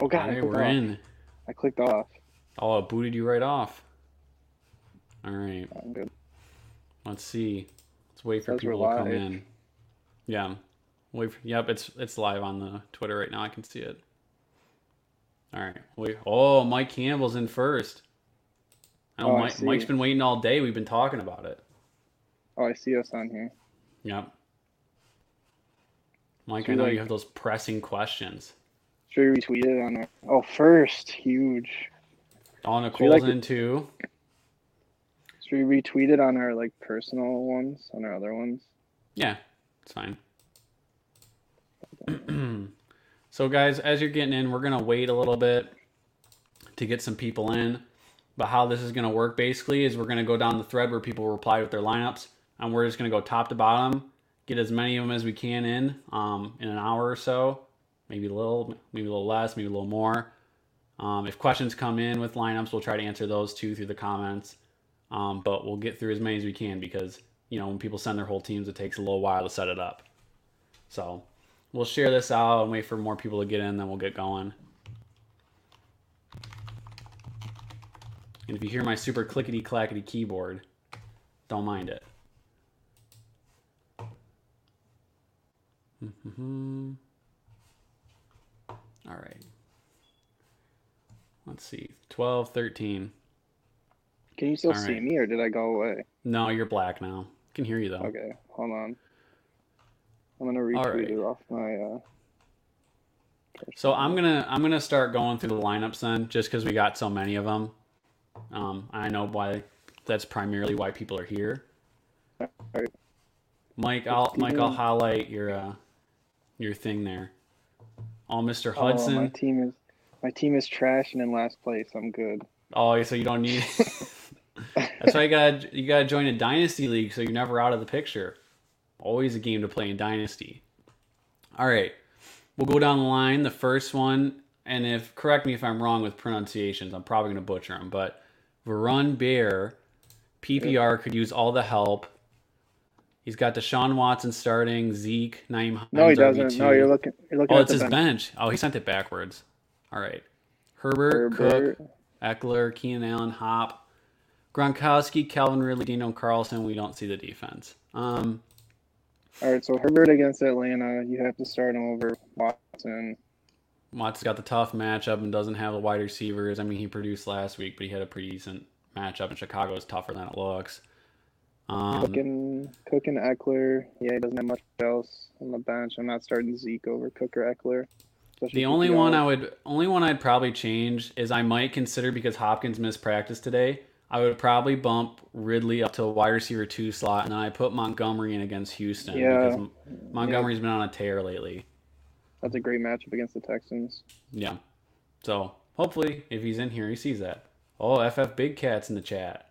Oh god, All I right, clicked we're off. in. I clicked off. Oh, it booted you right off. All right, I'm good. let's see. Let's wait for people to come in. Yeah. Wait. For, yep, it's it's live on the Twitter right now. I can see it. All right. Wait. Oh, Mike Campbell's in first. Oh, I Mike. Mike's been waiting all day. We've been talking about it. Oh, I see us on here. Yep. Mike, So I know like- you have those pressing questions. Should we retweet on our Oh first, huge. Oh, we Nicole's like in too. Should we retweet it on our like personal ones, on our other ones? Yeah, it's fine. so, guys, as you're getting in, we're to wait a little bit to get some people in. But how this is to work basically is we're to go down the thread where people reply with their lineups, and we're just to go top to bottom, get as many of them as we can in um, in an hour or so, maybe a little, maybe a little less, maybe a little more. Um, if questions come in with lineups, we'll try to answer those too through the comments. Um, but we'll get through as many as we can because you know when people send their whole teams, it takes a little while to set it up. So we'll share this out and wait for more people to get in, then we'll get going. And if you hear my super clickety clackety keyboard, don't mind it. Mhm. All right. Let's see. 12, 13. Can you still All see right. me or did I go away? No, you're black now. I Can hear you though. Okay, hold on. I'm gonna retweet Alright. it off my uh So I'm gonna I'm gonna start going through the lineups then, just because we got so many of them. Um, I know why. That's primarily why people are here. Alright. Mike, I'll Mike, I'll highlight your uh, your thing there. Oh, Mr. Hudson. Oh, my team is my team is trash and in last place. I'm good. Oh, so you don't need. That's why you got to you got to join a dynasty league, so you're never out of the picture. Always a game to play in dynasty. All right, we'll go down the line. The first one, and if correct me if I'm wrong with pronunciations, I'm probably to butcher them. But Varun Bear, PPR could use all the help. He's got Deshaun Watson starting, Zeke, Nyheim Hines, No, he doesn't. RB2. No, you're looking. You're looking Oh, at it's his bench. bench. Oh, he sent it backwards. All right. Herbert, Herbert. Cook, Ekeler, Keenan Allen, Hop, Gronkowski, Calvin Ridley, Dino Carlson. We don't see the defense. Um, All right, so Herbert against Atlanta, you have to start him over Watson. Watt's got the tough matchup and doesn't have the wide receivers. I mean, he produced last week, but he had a pretty decent matchup, and Chicago is tougher than it looks. Um, cooking, and Cook Ekeler. Yeah, he doesn't have much else on the bench. I'm not starting Zeke over Cook or Ekeler. The only one I would only one I'd probably change is I might consider because Hopkins missed practice today. I would probably bump Ridley up to a wide receiver two slot, and then I put Montgomery in against Houston Yeah. because Montgomery's been on a tear lately. That's a great matchup against the Texans. Yeah, so hopefully if he's in here, he sees that. Oh, FF Big Cat's in the chat.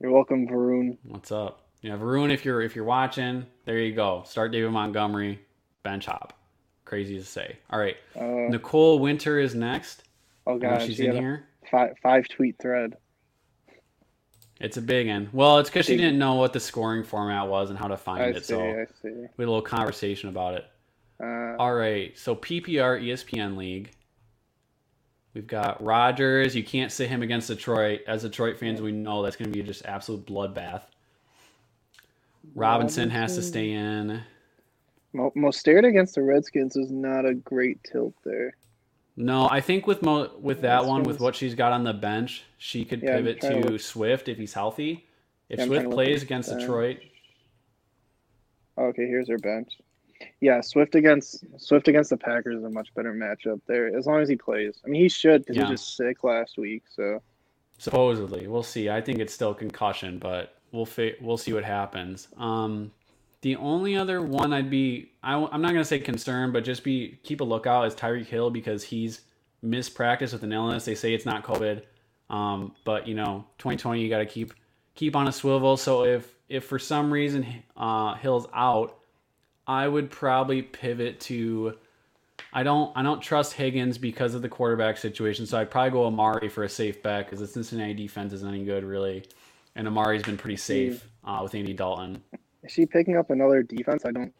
You're welcome, Varun. What's up? Yeah, Varun, if you're if you're watching, there you go. Start David Montgomery, bench hop. Crazy to say. All right, Uh, Nicole Winter is next. oh god, she's she in here. five, five tweet thread. It's a big one. Well, it's because she didn't know what the scoring format was and how to find I it. see, So I see. we had a little conversation about it. Uh, All right. So PPR ESPN League. We've got Rogers. You can't sit him against Detroit. As Detroit fans, we know that's going to be just absolute bloodbath. Robinson has to stay in. Mo- Mostert against the Redskins is not a great tilt there. No, I think with Mo, with that one, with what she's got on the bench, she could Yeah, pivot to to Swift if he's healthy. If Yeah, Swift trying to look plays against bench. Detroit, okay, here's her bench. Yeah, Swift against Swift against the Packers is a much better matchup there. As long as he plays, I mean, he should because Yeah. he was just sick last week. So Supposedly, we'll see. I think it's still concussion, but we'll fi- we'll see what happens. Um, the only other one I'd be I, am not gonna say concerned, but just be keep a lookout is Tyreek Hill because he's missed practice with an illness. They say it's not COVID, um, but you know, 2020 you got to keep keep on a swivel. So if if for some reason uh, Hill's out, I would probably pivot to. I don't I don't trust Higgins because of the quarterback situation, so I'd probably go Amari for a safe bet because the Cincinnati defense isn't any good really, and Amari's been pretty safe uh, with Andy Dalton. is she picking up another defense? I don't.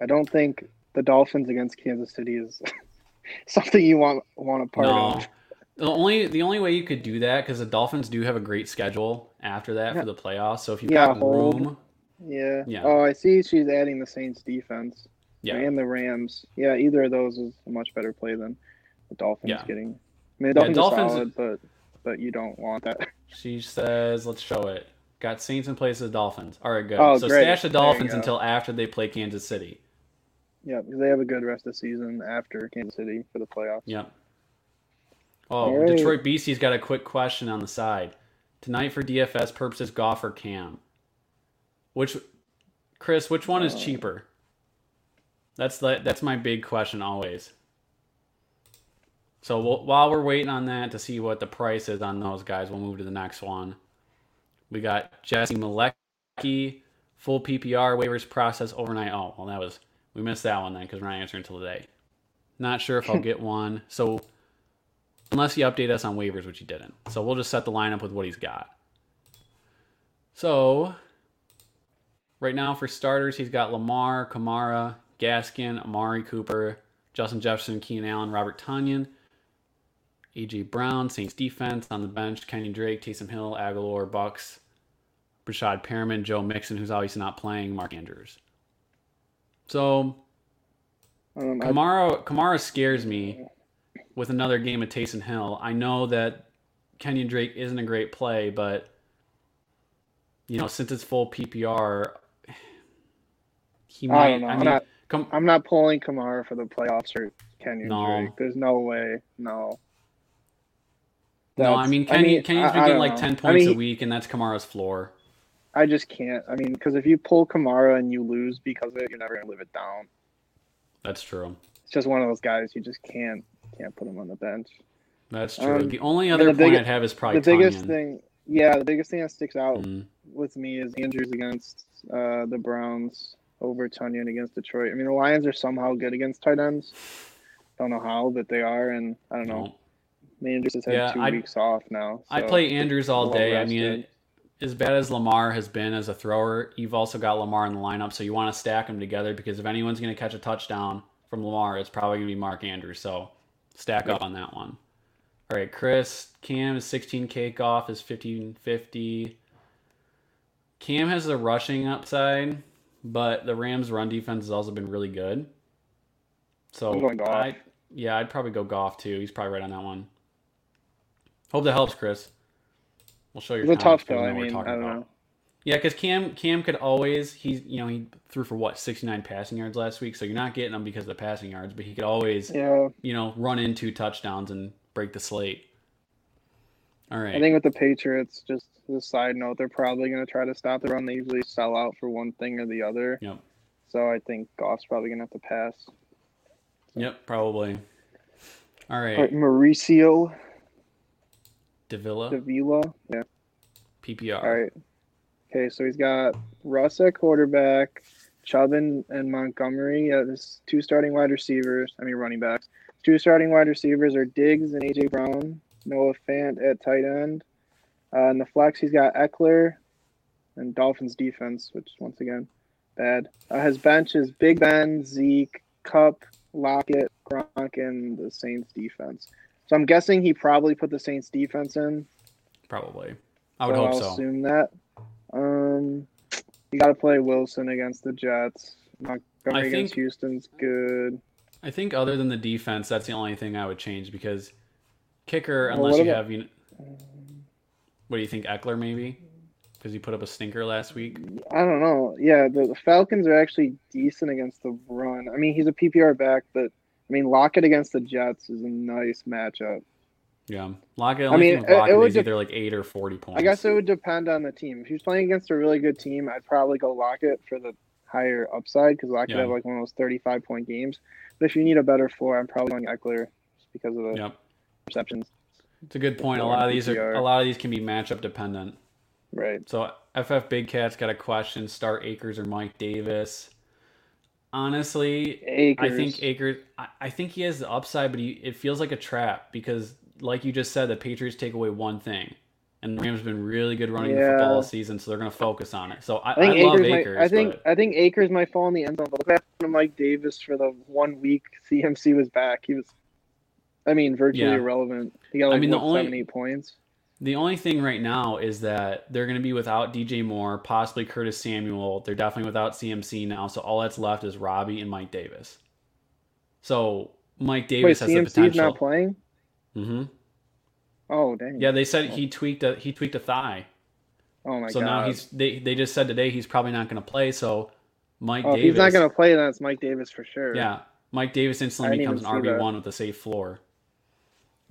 I don't think the Dolphins against Kansas City is something you want want a part no. of. The only the only way you could do that because the Dolphins do have a great schedule after that Yeah. for the playoffs. So if you've Yeah, got hold. room, Yeah. Yeah. Oh, I see. She's adding the Saints defense yeah, and the Rams. Yeah, either of those is a much better play than the Dolphins Yeah. getting. I mean, the Yeah, Dolphins, Dolphins- are solid, but but you don't want that. she says, let's show it. Got Saints in place of the Dolphins. All right, good. Oh, so great. stash the Dolphins until after they play Kansas City. yeah, because they have a good rest of the season after Kansas City for the playoffs. Yep. Oh, right. Detroit BC's got a quick question on the side. Tonight for DFS purposes, Goff or Cam? Which, Chris, which one is Uh, cheaper? That's the, that's my big question always. So we'll, while we're waiting on that to see what the price is on those guys, we'll move to the next one. We got Jesse Malecki, full PPR waivers process overnight. Oh, well, that was we missed that one then because we're not answering until today. Not sure if I'll get one. So unless you update us on waivers, which you didn't. So we'll just set the lineup with what he's got. So right now for starters, he's got Lamar, Kamara, Gaskin, Amari Cooper, Justin Jefferson, Keenan Allen, Robert Tonyan, AJ Brown, Saints defense on the bench, Kenny Drake, Taysom Hill, Aguilar, Bucks, Breshad Perriman, Joe Mixon, who's obviously not playing, Mark Andrews. So Um, Kamara Kamara scares me with another game of Taysom Hill. I know that Kenyon Drake isn't a great play, but you know, since it's full PPR, he I don't know. I I'm not- I'm not pulling Kamara for the playoffs or Kenyon No. Drake. There's no way. No. no, I That's- mean, Kenyon's I- been I getting don't like know. ten I points mean, a week, and that's Kamara's floor. I just can't. I mean, because if you pull Kamara and you lose because of it, you're never gonna live it down. That's true. It's just one of those guys you just can't can't put him on the bench. That's true. Um, the only other the point big- I'd have is probably the biggest Tonyan. thing, yeah, the biggest thing that sticks out Mm, with me is Andrews against uh, the Browns over Tonyan against Detroit. I mean, the Lions are somehow good against tight ends. Don't know how, but they are, and I don't know. no. Andrews has had Yeah, 2 I- weeks off now. I play Andrews all day. I mean, as bad as Lamar has been as a thrower, you've also got Lamar in the lineup, so you want to stack them together because if anyone's going to catch a touchdown from Lamar, it's probably going to be Mark Andrews. So stack up on that one. All right, Chris Cam is 16k off is 1550. Cam has the rushing upside, but the Rams' run defense has also been really good. So I'm going Goff. I, yeah, I'd probably go Goff too. He's probably right on that one. Hope that helps, Chris. We'll show your It's a tough though. I know what we're mean, I don't about. know. Yeah, because Cam Cam could always he's you know he threw for what sixty nine passing yards last week, so you're not getting him because of the passing yards, but he could always Yeah, you know run into touchdowns and break the slate. All right, I think with the Patriots, just as a side note, they're probably going to try to stop the run. They usually sell out for one thing or the other. Yep. So I think Goff's probably going to have to pass. yep, probably. All right, All right, Mauricio Davila Davila. Yeah. PPR. All right. Okay, so he's got Russ at quarterback, Chubb and, and Montgomery. Yeah, there's two starting wide receivers. I mean, running backs. Two starting wide receivers are Diggs and AJ Brown. Noah Fant at tight end. Uh, in the flex, he's got Ekeler and Dolphins defense, which once again, bad. Uh, his bench is Big Ben, Zeke, Kupp, Lockett, Gronk, and the Saints defense. So I'm guessing he probably put the Saints defense in. Probably. I would hope so hope I'll so. assume that. Um, you got to play Wilson against the Jets. Montgomery I against think- Houston's good. I think other than the defense, that's the only thing I would change because kicker, unless what you about- have you. What do you think, Ekeler maybe? Because he put up a stinker last week. I don't know. Yeah, the, the Falcons are actually decent against the run. I mean, he's a PPR back, but I mean, Lockett against the Jets is a nice matchup. Yeah, Lockett. I mean, thing with it- it would is de- either like eight or forty points. I guess it would depend on the team. If he's playing against a really good team, I'd probably go Lockett for the higher upside because Lockett Yeah. have like one of those 35 point games. But if you need a better floor, I'm probably going Ekeler just because of the Yep, receptions. it's a good point. A lot of these are a lot of these can be matchup dependent. Right. So FF Big Cat's got a question: Start Akers or Mike Davis? Honestly. I think Akers. I, I think he has the upside, but he, it feels like a trap because, like you just said, the Patriots take away one thing, and the Rams have been really good running the Yeah. football all season, so they're going to focus on it. So I, I think I love Akers, Akers. might. I think but I think Akers might fall in the end zone. But look at Mike Davis for the one week CMC was back. He was I mean, virtually Yeah. irrelevant. He got like I mean, the only- seven, eight points. The only thing right now is that they're going to be without DJ Moore, possibly Curtis Samuel. They're definitely without CMC now. So all that's left is Robbie and Mike Davis. So Mike Wait, Davis has the CMC's potential. not playing? hmm Oh dang. Yeah, they said he tweaked a he tweaked a thigh. Oh my so god. So now he's they they just said today he's probably not going to play. So Mike Oh, if Davis, he's not gonna play. Then it's Mike Davis for sure. yeah, Mike Davis instantly becomes an RB one with a safe floor.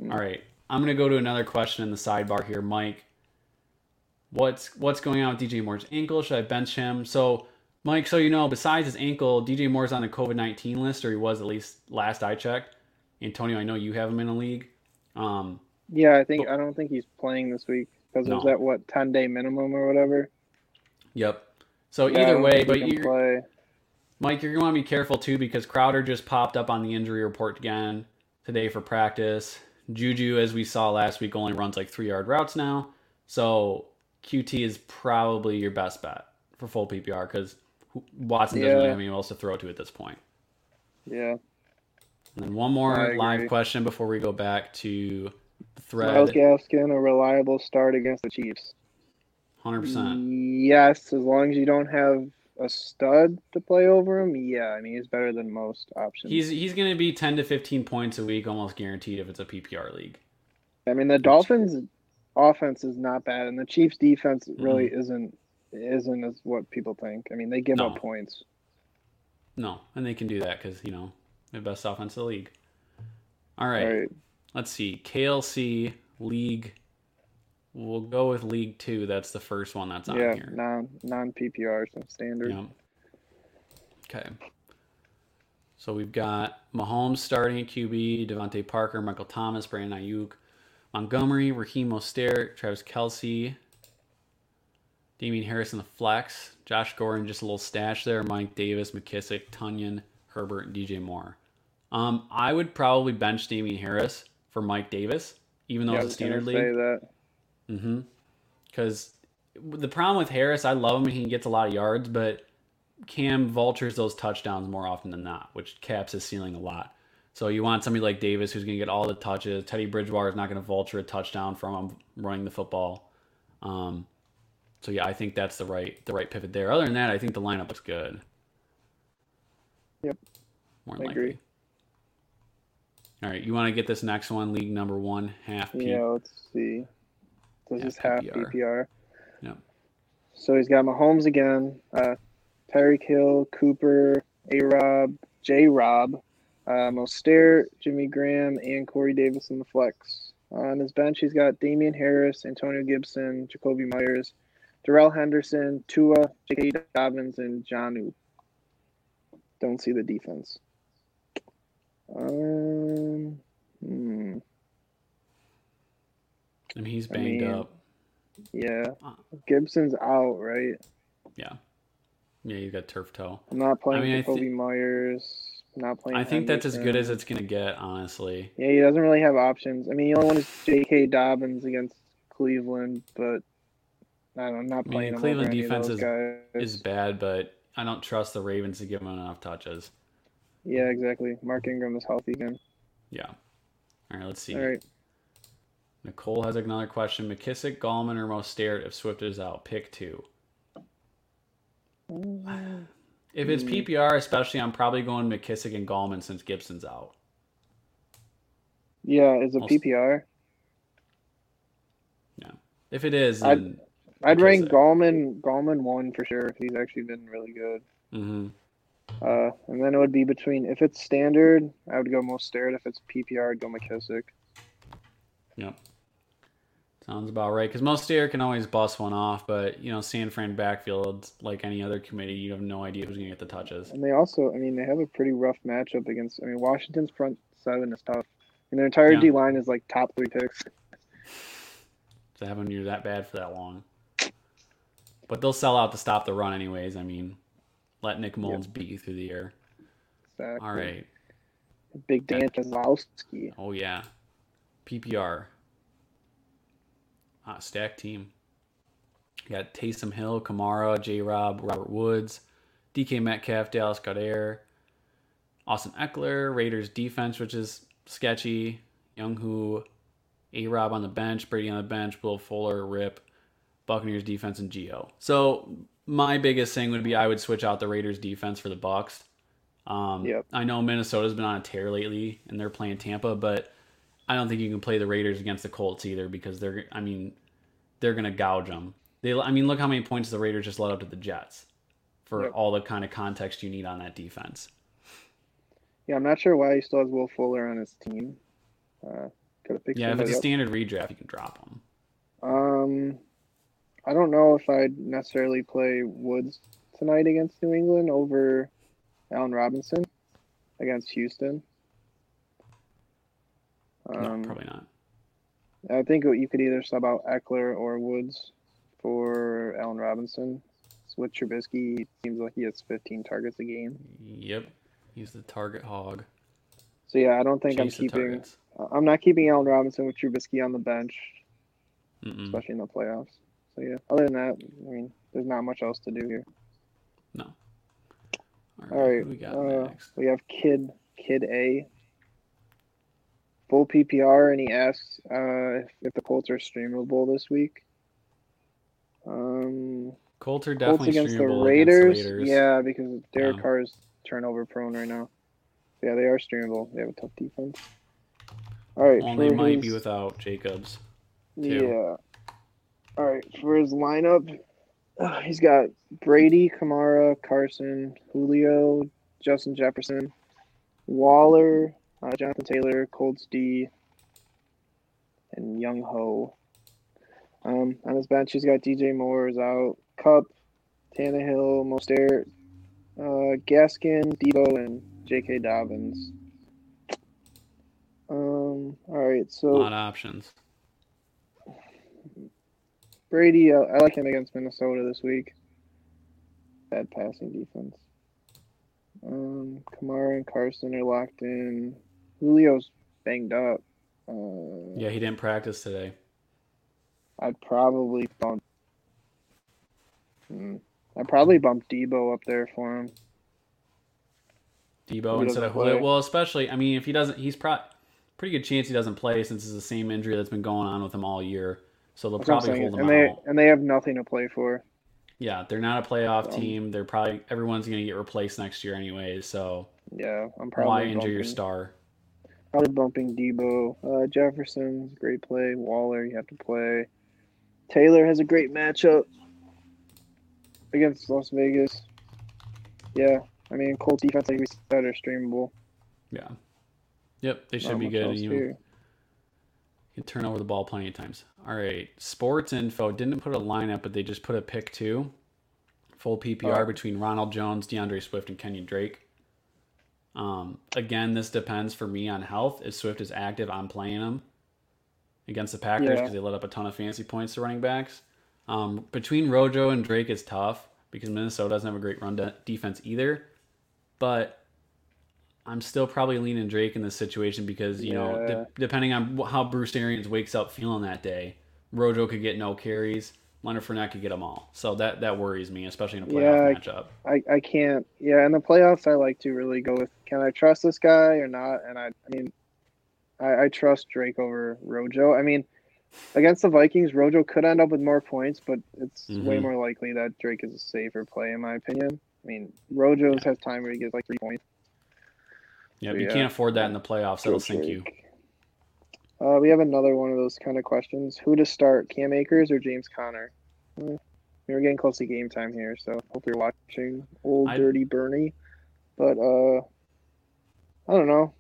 All right, I'm going to go to another question in the sidebar here, Mike. What's what's going on with DJ Moore's ankle? Should I bench him? So Mike, so you know, besides his ankle, DJ Moore's on the COVID nineteen list, or he was at least last I checked. Antonio, I know you have him in a league. Um, Yeah, I think But- I don't think he's playing this week because No. there's that what ten day minimum or whatever. yep. So Yeah, either way, but play. Mike, you're going to want to be careful too because Crowder just popped up on the injury report again today for practice. Juju, as we saw last week, only runs like three yard routes now. So Coutee is probably your best bet for full PPR because Watson doesn't really have anyone else to throw to at this point. Yeah, And then one more live question before we go back to the Miles thread. Gaskin, a reliable start against the Chiefs. 100%. Yes, as long as you don't have a stud to play over him. Yeah, I mean he's better than most options. He's he's going to be 10 to 15 points a week, almost guaranteed if it's a PPR league. I mean the Dolphins' offense is not bad, and the Chiefs' defense really Mm-hmm. isn't isn't as what people think. I mean they give No. up points. No, and they can do that because you know the best offense in the league. All right, All right. let's see. KLC League. We'll go with League Two. That's the first one that's on Yeah, here. non non PPR, so standard. Yeah. Okay. So we've got Mahomes starting at QB, DeVante Parker, Michael Thomas, Brandon Aiyuk, Montgomery, Raheem Mostert, Travis Kelce, Damien Harris in the flex, Josh Gordon just a little stash there, Mike Davis, McKissic, Tonyan, Herbert, and DJ Moore. Um, I would probably bench Damien Harris for Mike Davis, even though Yeah, it's a standard league. Mm-hmm. Because the problem with Harris, I love him and he gets a lot of yards, but Cam vultures those touchdowns more often than not, which caps his ceiling a lot. So you want somebody like Davis who's going to get all the touches. Teddy Bridgewater is not going to vulture a touchdown from him running the football. Um, so yeah, I think that's the right the right pivot there. Other than that, I think the lineup looks good. Yep. More I than agree. All right, you want to get this next one, league number one, half. Yeah, let's see. This Half is half PPR. PPR. Yep. So he's got Mahomes again, uh, Tyreek Hill, Cooper, A Rob, J Rob, uh, Mostert, Jimmy Graham, and Corey Davis in the flex. On his bench, he's got Damien Harris, Antonio Gibson, Jakobi Meyers, Darrell Henderson, Tua, J.K. Dobbins, and Jonnu. Don't see the defense. Um, hmm, I mean, he's I banged mean, up. yeah. Uh. Gibson's out, right? Yeah. Yeah, you got turf toe. I'm not playing I mean, I Jakobi thi- Not Not playing. I think that's as good as it's going to get, honestly. Yeah, he doesn't really have options. I mean, the only one is J.K. Dobbins against Cleveland, but I don't know. Not I mean, playing Cleveland over any of defense is- Is bad, but I don't trust the Ravens to give him enough touches. Yeah, exactly. Mark Ingram is healthy again. Yeah. All right, let's see. All right. Nicole has another question. McKissic, Gallman, or Mostert if Swift is out? Pick two. If it's. PPR, especially, I'm probably going McKissic and Gallman since Gibson's out. Yeah, is a s- PPR. If it is, I'd- I'd rank. Gallman Gallman one for sure. He's actually been really good. hmm Uh, and then it would be between if it's standard, I would go Mostert. If it's PPR, I'd go McKissic. Yep. Sounds about right. Because Mostert can always bust one off, but you know, San Fran backfield, like any other committee, you have no idea who's going to get the touches. And they also, I mean, they have a pretty rough matchup against. I mean, Washington's front seven is tough. And their entire Yeah. D line is like top three picks. to have them you're that bad for that long. But they'll sell out to stop the run anyways. I mean, let Nick Mullens beat you through the air. Exactly. All right. Big Dan Kozlowski. Oh yeah. PPR. Hot stack team. You got Taysom Hill, Kamara, J Rob, Robert Woods, DK Metcalf, Dallas Goedert, Austin Ekeler, Raiders defense, which is sketchy, Younghoe, A Rob on the bench, Brady on the bench, Will Fuller, Rip, Buccaneers defense, and Gio. So my biggest thing would be I would switch out the Raiders defense for the Bucks. Um, Yep. I know Minnesota's been on a tear lately, and they're playing Tampa, but I don't think you can play the Raiders against the Colts either because they're, I mean, they're gonna gouge them. They, I mean, look how many points the Raiders just let up to the Jets for Yep. all the kind of context you need on that defense. Yeah, I'm not sure why he still has Will Fuller on his team. Uh, could have picked Yeah, if it's a standard redraft, you can drop him. Um, I don't know if I'd necessarily play Woods tonight against New England over Allen Robinson against Houston. No, Um, probably not. I think you could either sub out Ekeler or Woods for Allen Robinson. With Trubisky, seems like he has 15 targets a game. Yep, he's the target hog. So yeah, I don't think Chase I'm keeping. I'm not keeping Allen Robinson with Trubisky on the bench, Mm-mm. especially in the playoffs. So yeah, other than that, I mean, there's not much else to do here. No. All right, All right, we got uh, next? we have Kid Kid A. Full PPR, and he asks uh, if, the Colts are streamable this week. Um, Colts are Colts definitely against the streamable Raiders. against the Raiders. Yeah, because Derek Yeah. Carr is turnover prone right now. Yeah, they are streamable. They have a tough defense. All right, Only might be without Jacobs. too. Yeah. All right, for his lineup, uh, he's got Brady, Kamara, Carson, Julio, Justin Jefferson, Waller, uh, Jonathan Taylor, Colts D, and Younghoe. Um, on his bench, he's got DJ Moore is out, Kupp, Tannehill, Mostert, uh, Gaskin, Deebo, and J.K. Dobbins. Um. All right. A So lot of options. Brady, uh, I like him against Minnesota this week. Bad passing defense. Um, Kamara and Carson are locked in. Julio's banged up. Uh, Yeah, he didn't practice today. I'd probably bump. Hmm, I'd probably bump Deebo up there for him. Deebo instead of doesn't play. Julio. Well, especially, I mean, if he doesn't, he's pro- pretty good chance he doesn't play since it's the same injury that's been going on with him all year. So they'll That's probably hold him And they out. and they have nothing to play for. Yeah, they're not a playoff Um, team. They're probably everyone's going to get replaced next year anyway. So Yeah, I'm probably why injure your star? Probably bumping Deebo. Uh, Jefferson's great play. Waller, you have to play. Taylor has a great matchup against Las Vegas. Yeah, I mean, Colts defense, like we said, are streamable. Yeah. Yep, they should Not be good. else You can turn over the ball plenty of times. All right, sports info didn't put a lineup, but they just put a pick two, full PPR Oh. between Ronald Jones, DeAndre Swift, and Kenyon Drake. Um, again, this depends for me on health. If Swift is active, I'm playing him against the Packers Yeah. because they let up a ton of fancy points to running backs. Um, between Rojo and Drake is tough because Minnesota doesn't have a great run de- defense either. But I'm still probably leaning Drake in this situation because you know, de- depending on how Bruce Arians wakes up feeling that day, Rojo could get no carries. Leonard Fournette could get them all. So that that worries me, especially in a playoff Yeah, I- matchup. I, I can't. Yeah, in the playoffs, I like to really go with can I trust this guy or not? And I, I mean, I, I trust Drake over Rojo. I mean, against the Vikings, Rojo could end up with more points, but it's way Mhm. more likely that Drake is a safer play, in my opinion. I mean, Rojo's has time where he gets like three points. Yep, So, you yeah. can't afford that in the playoffs. It'll sink you. Uh, we have another one of those kind of questions. Who to start, Cam Akers or James Conner? Hmm, We're getting close to game time here, so hope you're watching old I- Dirty Bernie. But uh, I don't know.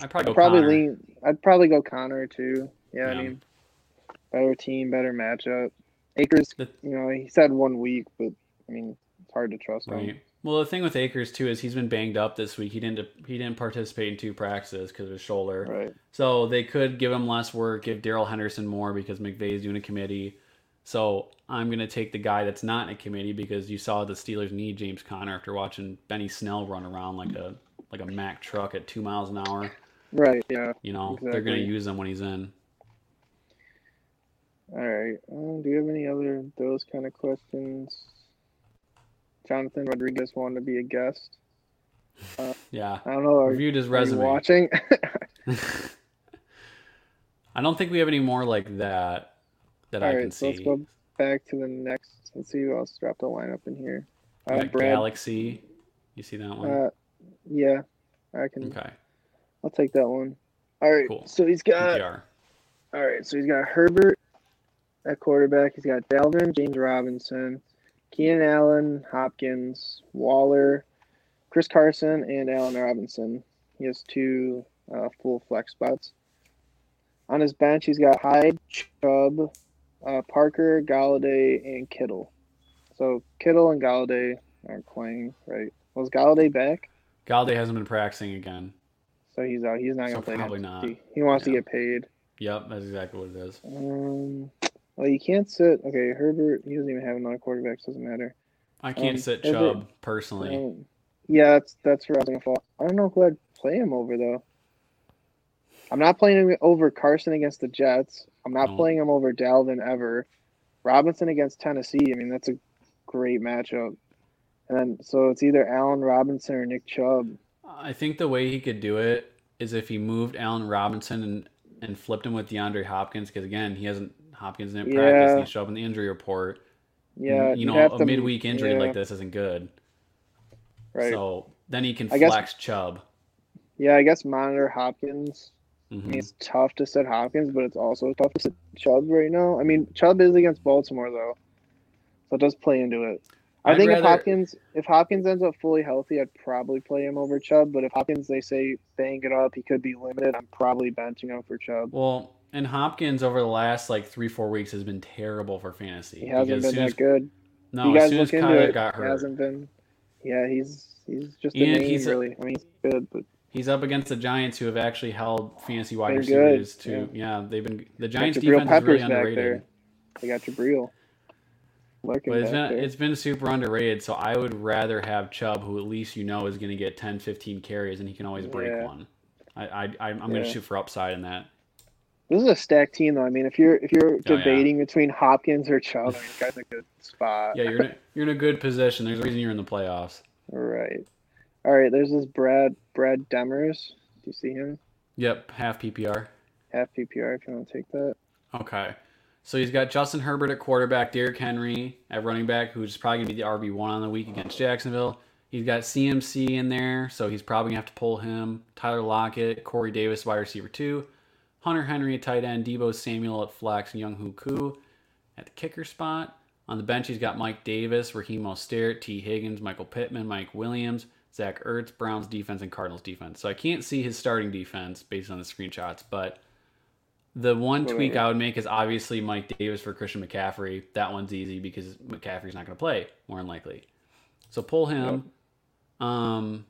I'd probably I'd probably Conner. lean. I'd probably go Conner too. Yeah, Yeah. I mean, better team, better matchup. Akers, The- you know, he said one week, but I mean, it's hard to trust him. Well, the thing with Akers too is he's been banged up this week. He didn't he didn't participate in two practices because of his shoulder. Right. So they could give him less work, give Darrell Henderson more because McVay's doing a committee. So I'm gonna take the guy that's not in a committee because you saw the Steelers need James Conner after watching Benny Snell run around like a like a Mack truck at two miles an hour. Right. Yeah. You know they're gonna use him when he's in. All right. Um, do you have any other those kind of questions? Jonathan Rodriguez wanted to be a guest. Yeah, I don't know. Are, reviewed his resume. watching? I don't think we have any more like that that All I right, can so let's go back to the next. Let's see who else dropped a lineup in here. Uh, Brad. Galaxy. You see that one? Uh, yeah, I can. okay. I'll take that one. All right. Cool. So he's got. PPR. All right. So he's got Herbert at quarterback. He's got Dalvin, James Robinson, Keenan Allen, Hopkins, Waller, Chris Carson, and Allen Robinson. He has two uh, full flex spots. On his bench, he's got Hyde, Chubb, uh, Parker, Golladay, and Kittle. So Kittle and Golladay aren't playing, right? Was Golladay back? Golladay hasn't been practicing again. So he's out. He's not So gonna play. probably not. He wants to get paid. Yep, that's exactly what it is. Um, well, you can't sit. Okay, Herbert. He doesn't even have another quarterback. So it doesn't matter. I can't Um, sit Chubb personally. Um, yeah, that's that's where I was gonna fall. I don't know who I'd play him over though. I'm not playing him over Carson against the Jets. I'm not No. playing him over Dalvin ever. Robinson against Tennessee. I mean, that's a great matchup. And then so it's either Allen Robinson or Nick Chubb. I think the way he could do it is if he moved Allen Robinson and, and flipped him with DeAndre Hopkins because again he hasn't Hopkins didn't practice Yeah. and he showed up in the injury report. Yeah, you know a to- midweek injury yeah, like this isn't good. Right. So then he can I guess- flex Chubb. yeah, I guess monitor Hopkins. I Mhm. mean, it's tough to set Hopkins, but it's also tough to set Chubb right now. I mean, Chubb is against Baltimore though, so it does play into it. I I'd think if Hopkins if Hopkins ends up fully healthy, I'd probably play him over Chubb. But if Hopkins they say bang it up, he could be limited. I'm probably benching him for Chubb. Well, and Hopkins over the last like three four weeks has been terrible for fantasy. He hasn't been that as, good. No, you as soon as Kyler it. got He hurt, hasn't been. Yeah, he's he's just a And name, he's really. I mean, he's good, but he's up against the Giants who have actually held fantasy wide receivers to yeah. yeah. they've been the Giants Jabril defense is Peppers really underrated. there. they got Jabril lurking But it's been there. it's been super underrated, so I would rather have Chubb, who at least you know is going to get 10, 15 carries, and he can always break Yeah. one. I, I I'm going to shoot for upside in that. This is a stacked team, though. I mean, if you're if you're Oh, yeah. debating between Hopkins or Chubb, you guys in a good spot. Yeah, you're in a, you're in a good position. There's a reason you're in the playoffs. Right. All right. There's this Brad Brad Demers. Do you see him? Yep, half PPR. Half PPR. If you want to take that. Okay. So he's got Justin Herbert at quarterback, Derrick Henry at running back, who's probably going to be the RB1 on the week against Jacksonville. He's got CMC in there, so he's probably going to have to pull him. Tyler Lockett, Corey Davis, wide receiver 2. Hunter Henry at tight end, Deebo Samuel at flex, and Young Koo at the kicker spot. On the bench, he's got Mike Davis, Raheem Mostert, T. Higgins, Michael Pittman, Mike Williams, Zach Ertz, Browns defense, and Cardinals defense. So I can't see his starting defense based on the screenshots, but the one tweak. I would make is obviously Mike Davis for Christian McCaffrey. That one's easy because McCaffrey's not going to play, more than likely. So pull him. Um,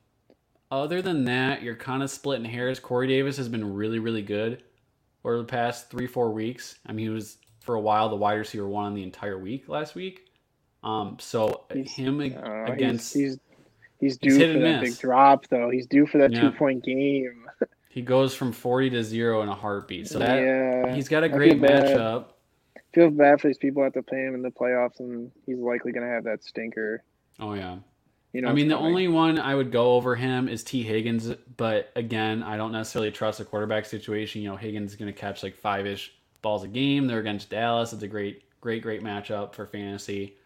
other than that, you're kind of splitting hairs. Corey Davis has been really, really good over the past three, four weeks. I mean, he was for a while the wide receiver one on the entire week last week. Um, so He's- him ag- Uh, against he's, he's he's He's due hit for that miss. big drop, though. He's due for that Yeah. two point game. He goes from forty to zero in a heartbeat. So that yeah. he's got a great matchup. feel bad for these people have to play him in the playoffs, and he's likely going to have that stinker. Oh yeah. You know, I mean, the coming. only one I would go over him is T. Higgins, but again, I don't necessarily trust the quarterback situation. You know, Higgins is going to catch like five ish balls a game. They're against Dallas. It's a great, great, great matchup for fantasy.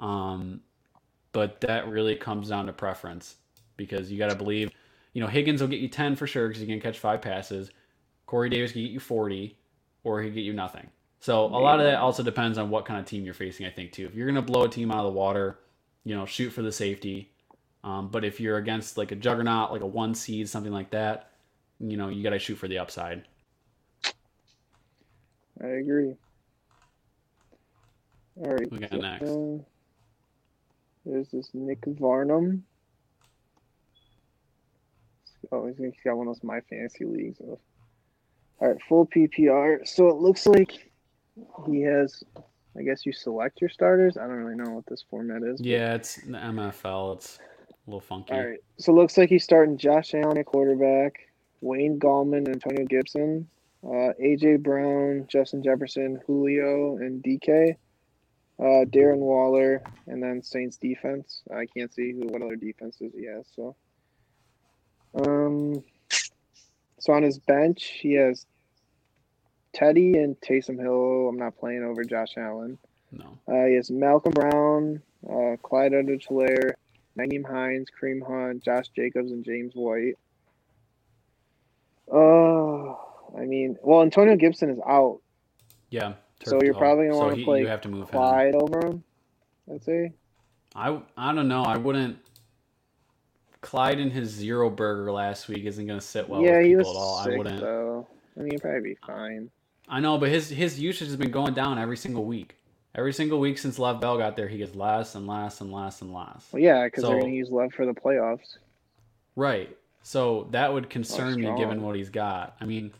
Um, but that really comes down to preference because you got to believe, you know, Higgins will get you 10 for sure because he can catch five passes. Corey Davis can get you 40 or he can get you nothing. So a lot of that also depends on what kind of team you're facing, I think, too. If you're going to blow a team out of the water, you know, shoot for the safety. Um, but if you're against like a juggernaut, like a one seed, something like that, you know, you got to shoot for the upside. I agree. All right. We got so, next. uh, there's this Nick Varnum. Oh, he's got one of those my fantasy leagues. All right, full PPR. So it looks like he has. I guess you select your starters. I don't really know what this format is. but- Yeah, it's the MFL. It's a little funky. All right. So it looks like he's starting Josh Allen at quarterback, Wayne Gallman, Antonio Gibson, uh, AJ Brown, Justin Jefferson, Julio, and DK. Uh, Darren Waller, and then Saints defense. I can't see who what other defenses he has. So, um, so on his bench he has Teddy and Taysom Hill. I'm not playing over Josh Allen. No. Uh, he has Malcolm Brown, uh, Clyde Edwards-Helaire, Nyheim Hines, Kareem Hunt, Josh Jacobs, and James White. Oh, I mean, well, Antonio Gibson is out, Yeah. so you're probably gonna So want to play You have to move him. Clyde over him. I'd say. I I don't know. I wouldn't. Clyde and his zero burger last week isn't going to sit well yeah, with he was at all. sick I wouldn't. though. I mean, he'd probably be fine. I know, but his his usage has been going down every single week. Every single week since Lev Bell got there, he gets less and less and less and less. Well, yeah, because So- they're gonna use Love for the playoffs. Right. So that would concern me given what he's got. I mean,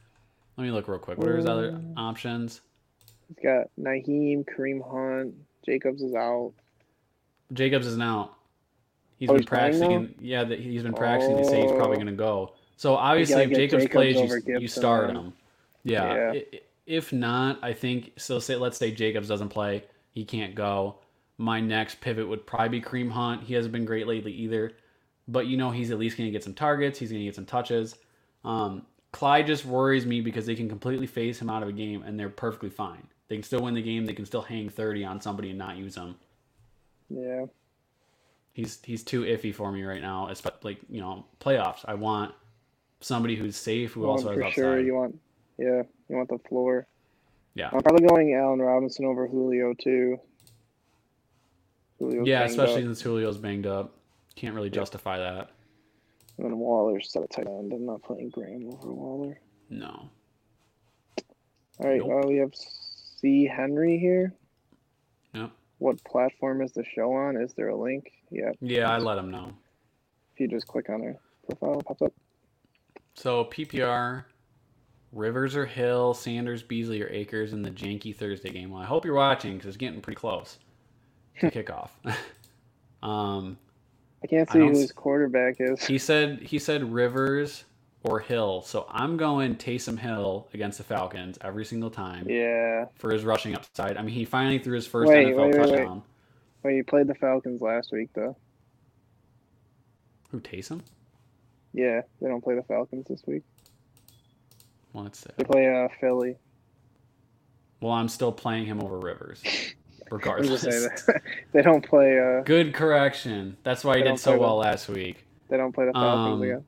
let me look real quick. What are his other Mm. options? He's got Nyheim, Kareem Hunt, Jacobs is out. Jacobs is now. He's Oh, been he's practicing. now? yeah, that he's been practicing to say he's probably Oh. going to go. So obviously, if Jacobs, Jacobs plays, you, you start him. Yeah. Yeah. If not, I think so. Say let's say Jacobs doesn't play, he can't go. My next pivot would probably be Kareem Hunt. He hasn't been great lately either, but you know he's at least going to get some targets. He's going to get some touches. Um, Clyde just worries me because they can completely phase him out of a game and they're perfectly fine. They can still win the game. They can still hang thirty on somebody and not use him. Yeah. He's he's too iffy for me right now. It's like you know playoffs. I want somebody who's safe who Well, also has for upside. sure you want yeah, you want the floor. Yeah. I'm probably going Allen Robinson over Julio too. Julio's yeah, especially up, since Julio's banged up. Can't really justify that. and then Waller's set a tight end. I'm not playing Graham over Waller. No. All right, Nope. well we have C Henry here. What platform is the show on? Is there a link? Yeah, Yeah, I let him know. if you just click on their profile, it pops up. So PPR, Rivers or Hill, Sanders, Beasley or Akers in the janky Thursday game. Well, I hope you're watching because it's getting pretty close to kickoff. um, I can't see don't who his quarterback is. he said he said Rivers or Hill. So I'm going Taysom Hill against the Falcons every single time Yeah. for his rushing upside. I mean, he finally threw his first Wait, NFL wait, wait, wait. touchdown. Well, you played the Falcons last week though. Who Taysom? Yeah, they don't play the Falcons this week. Well, let's see. They play uh, Philly. Well, I'm still playing him over Rivers, regardless. just saying that. they don't play. Uh, Good correction. That's why he did so well the- last week. they don't play the Falcons Um, again.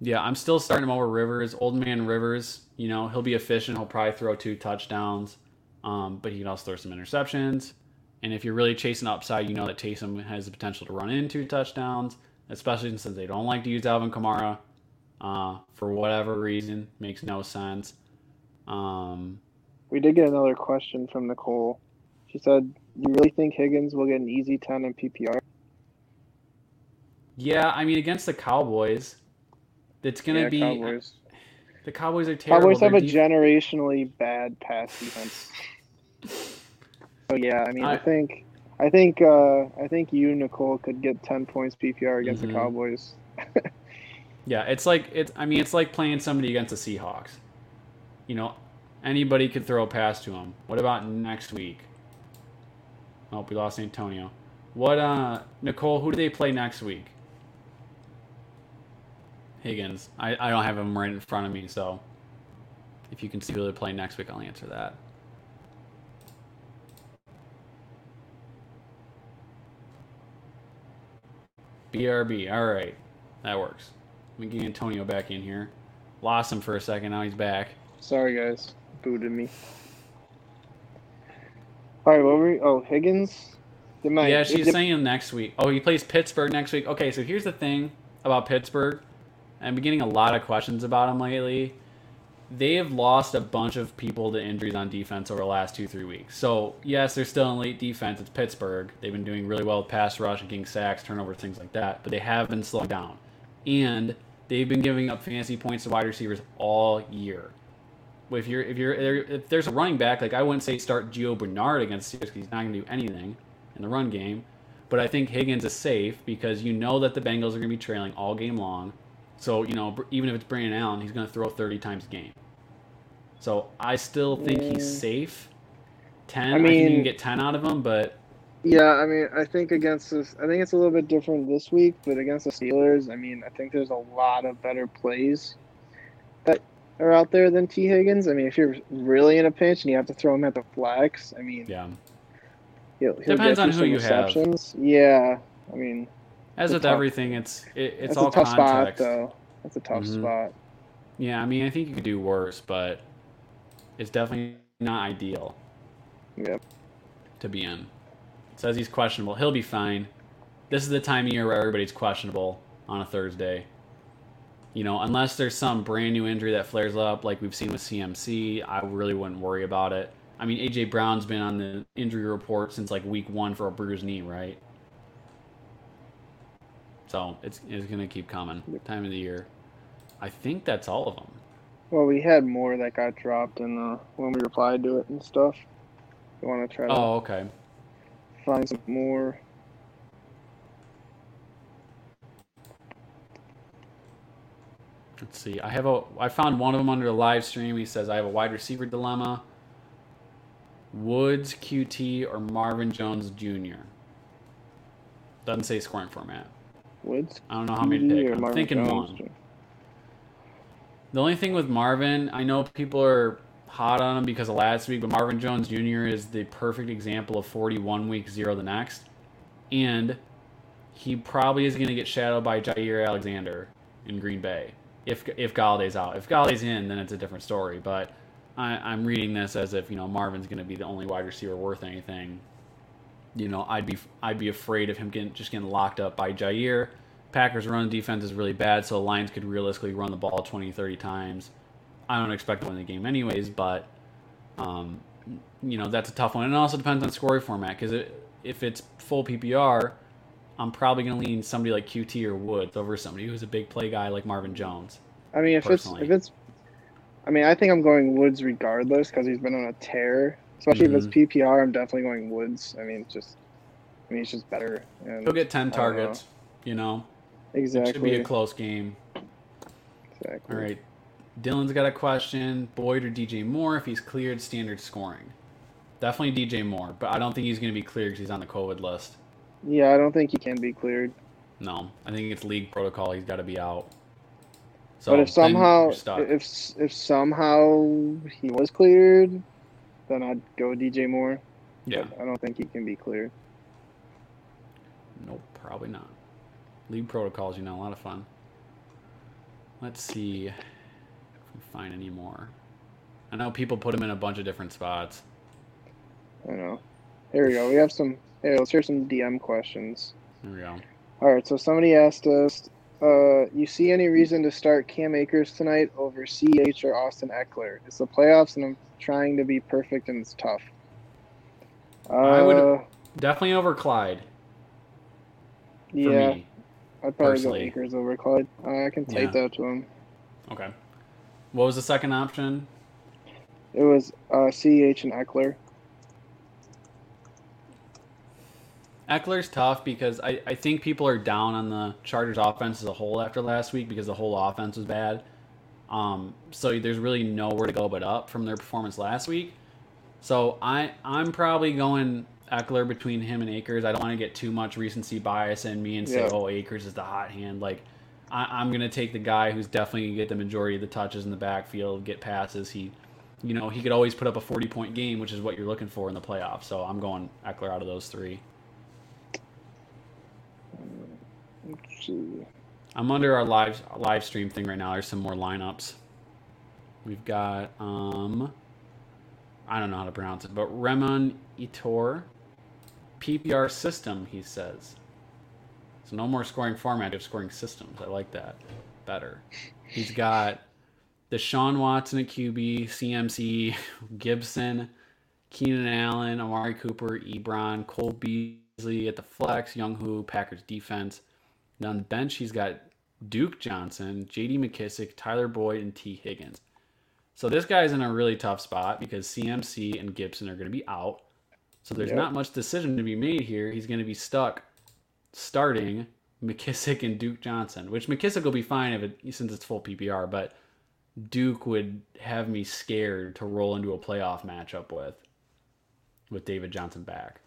Yeah, I'm still starting him over Rivers. Old man Rivers, you know, he'll be efficient. He'll probably throw two touchdowns, um, but he can also throw some interceptions. And if you're really chasing upside, you know that Taysom has the potential to run in two touchdowns, especially since they don't like to use Alvin Kamara uh, for whatever reason. Makes no sense. Um, We did get another question from Nicole. She said, "You really think Higgins will get an easy ten in PPR?" yeah, I mean, against the Cowboys, it's going to yeah, be. Cowboys. The Cowboys are terrible. Cowboys have Their a def- generationally bad pass defense. So yeah, I mean, I, I- think, I think, uh, I think you, Nicole, could get ten points PPR against Mhm. the Cowboys. Yeah, it's like it's. I mean, it's like playing somebody against the Seahawks. You know, anybody could throw a pass to them. What about next week? Oh, we lost Antonio. What, uh, Nicole? Who do they play next week? Higgins. I, I don't have him right in front of me, so if you can see who they play next week, I'll answer that. BRB. All right, that works. Let me get Antonio back in here. Lost him for a second. Now he's back. Sorry, guys, booted me. All right, what were we? Oh, Higgins. Did my, yeah, she's did- saying next week. Oh, he plays Pittsburgh next week. Okay, so here's the thing about Pittsburgh. I've been getting a lot of questions about him lately. They have lost a bunch of people to injuries on defense over the last two, three weeks. So, yes, they're still in elite defense. It's Pittsburgh. They've been doing really well with pass rush and getting sacks, turnovers, things like that. But they have been slowing down. And they've been giving up fantasy points to wide receivers all year. If you're if you're if there's a running back, like I wouldn't say start Gio Bernard against Steelers because he's not going to do anything in the run game. But I think Higgins is safe because you know that the Bengals are going to be trailing all game long. So, you know, even if it's Brandon Allen, he's going to throw 30 times a game. So I still think he's Mm. safe. 10, I I, think you can get 10 out of him, but Yeah, I mean, I think against this, I think it's a little bit different this week, but against the Steelers, I mean, I think there's a lot of better plays that are out there than T Higgins. I mean, if you're really in a pinch and you have to throw him at the flex, I mean, Yeah. he'll, he'll Depends on who you have. Yeah, I mean, As with tough- everything, it's it, it's that's all a tough context. spot though. That's a tough Mhm. spot. Yeah, I mean, I think you could do worse, but it's definitely not ideal Yep. to be in. It says he's questionable. He'll be fine. This is the time of year where everybody's questionable on a Thursday. You know, unless there's some brand new injury that flares up, like we've seen with CMC, I really wouldn't worry about it. I mean, AJ Brown's been on the injury report since like week one for a bruised knee, right? So it's, it's going to keep coming. Time of the year. I think that's all of them. Well, we had more that got dropped in the when we replied to it and stuff. You want to try to Oh, okay. find some more? Let's see. I have a. I found one of them under the live stream. He says I have a wide receiver dilemma. Woods, Coutee, or Marvin Jones Jr. Doesn't say scoring format. Woods. I don't know how many to pick. I'm Marvin thinking Jones? one. The only thing with Marvin, I know people are hot on him because of last week, but Marvin Jones Jr. is the perfect example of 41 week zero the next, and he probably is going to get shadowed by Jaire Alexander in Green Bay if if Golladay's out. If Golladay's in, then it's a different story. But I, I'm reading this as if you know Marvin's going to be the only wide receiver worth anything. You know, I'd be I'd be afraid of him getting just getting locked up by Jaire. Packers run defense is really bad, so the Lions could realistically run the ball 20, 30 times. I don't expect to win the game anyways, but um, you know that's a tough one. And it also depends on scoring format because it, if it's full PPR, I'm probably going to lean somebody like Coutee or Woods over somebody who's a big play guy like Marvin Jones. I mean, if Personally. it's if it's, I mean, I think I'm going Woods regardless because he's been on a tear. Especially Mm-hmm. if it's PPR, I'm definitely going Woods. I mean, it's just, I mean, it's just better. And He'll get 10 I don't know. targets. You know, exactly. it should be a close game. exactly. All right. Dylan's got a question. Boyd or DJ Moore if he's cleared standard scoring? Definitely DJ Moore, but I don't think he's going to be cleared because he's on the COVID list. Yeah, I don't think he can be cleared. No, I think it's league protocol. He's got to be out. So but if somehow, if if somehow he was cleared, then I'd go DJ Moore. yeah, I don't think he can be cleared. nope, probably not. League protocols, you know, a lot of fun. Let's see if we find any more. I know people put him in a bunch of different spots. I know. Here we go. We have some. Hey, let's hear some DM questions. There we go. All right. So somebody asked us, uh, "You see any reason to start Cam Akers tonight over CH or Austin Ekeler? It's the playoffs, and I'm trying to be perfect, and it's tough." Uh, I would- Definitely over Clyde Yeah, me. I'd probably personally. go Akers over Clyde. Uh, I can take Yeah. that to him. Okay. What was the second option? It was uh, CH and Ekeler. Ekeler's tough because I, I think people are down on the Chargers offense as a whole after last week because the whole offense was bad. Um, so there's really nowhere to go but up from their performance last week. So I I'm probably going Ekeler between him and Akers. I don't want to get too much recency bias in me and say, Yeah. oh, Akers is the hot hand. Like I, I'm gonna take the guy who's definitely gonna get the majority of the touches in the backfield, get passes. He, you know, he could always put up a 40 point game, which is what you're looking for in the playoffs. So I'm going Ekeler out of those three. Let's see. I'm under our live live stream thing right now. There's some more lineups. We've got um I don't know how to pronounce it, but Remon Itor PPR system, he says. So no more scoring format, of scoring systems. I like that better. He's got the Deshaun Watson at QB, CMC, Gibson, Keenan Allen, Amari Cooper, Ebron, Cole Beasley at the flex, Younghoe, Packers defense. And on the bench, he's got Duke Johnson, J.D. McKissic, Tyler Boyd, and T. Higgins. So this guy's in a really tough spot because CMC and Gibson are going to be out. So there's Yep. not much decision to be made here. He's going to be stuck starting McKissic and Duke Johnson, which McKissic will be fine if it since it's full PPR, but Duke would have me scared to roll into a playoff matchup with with David Johnson back.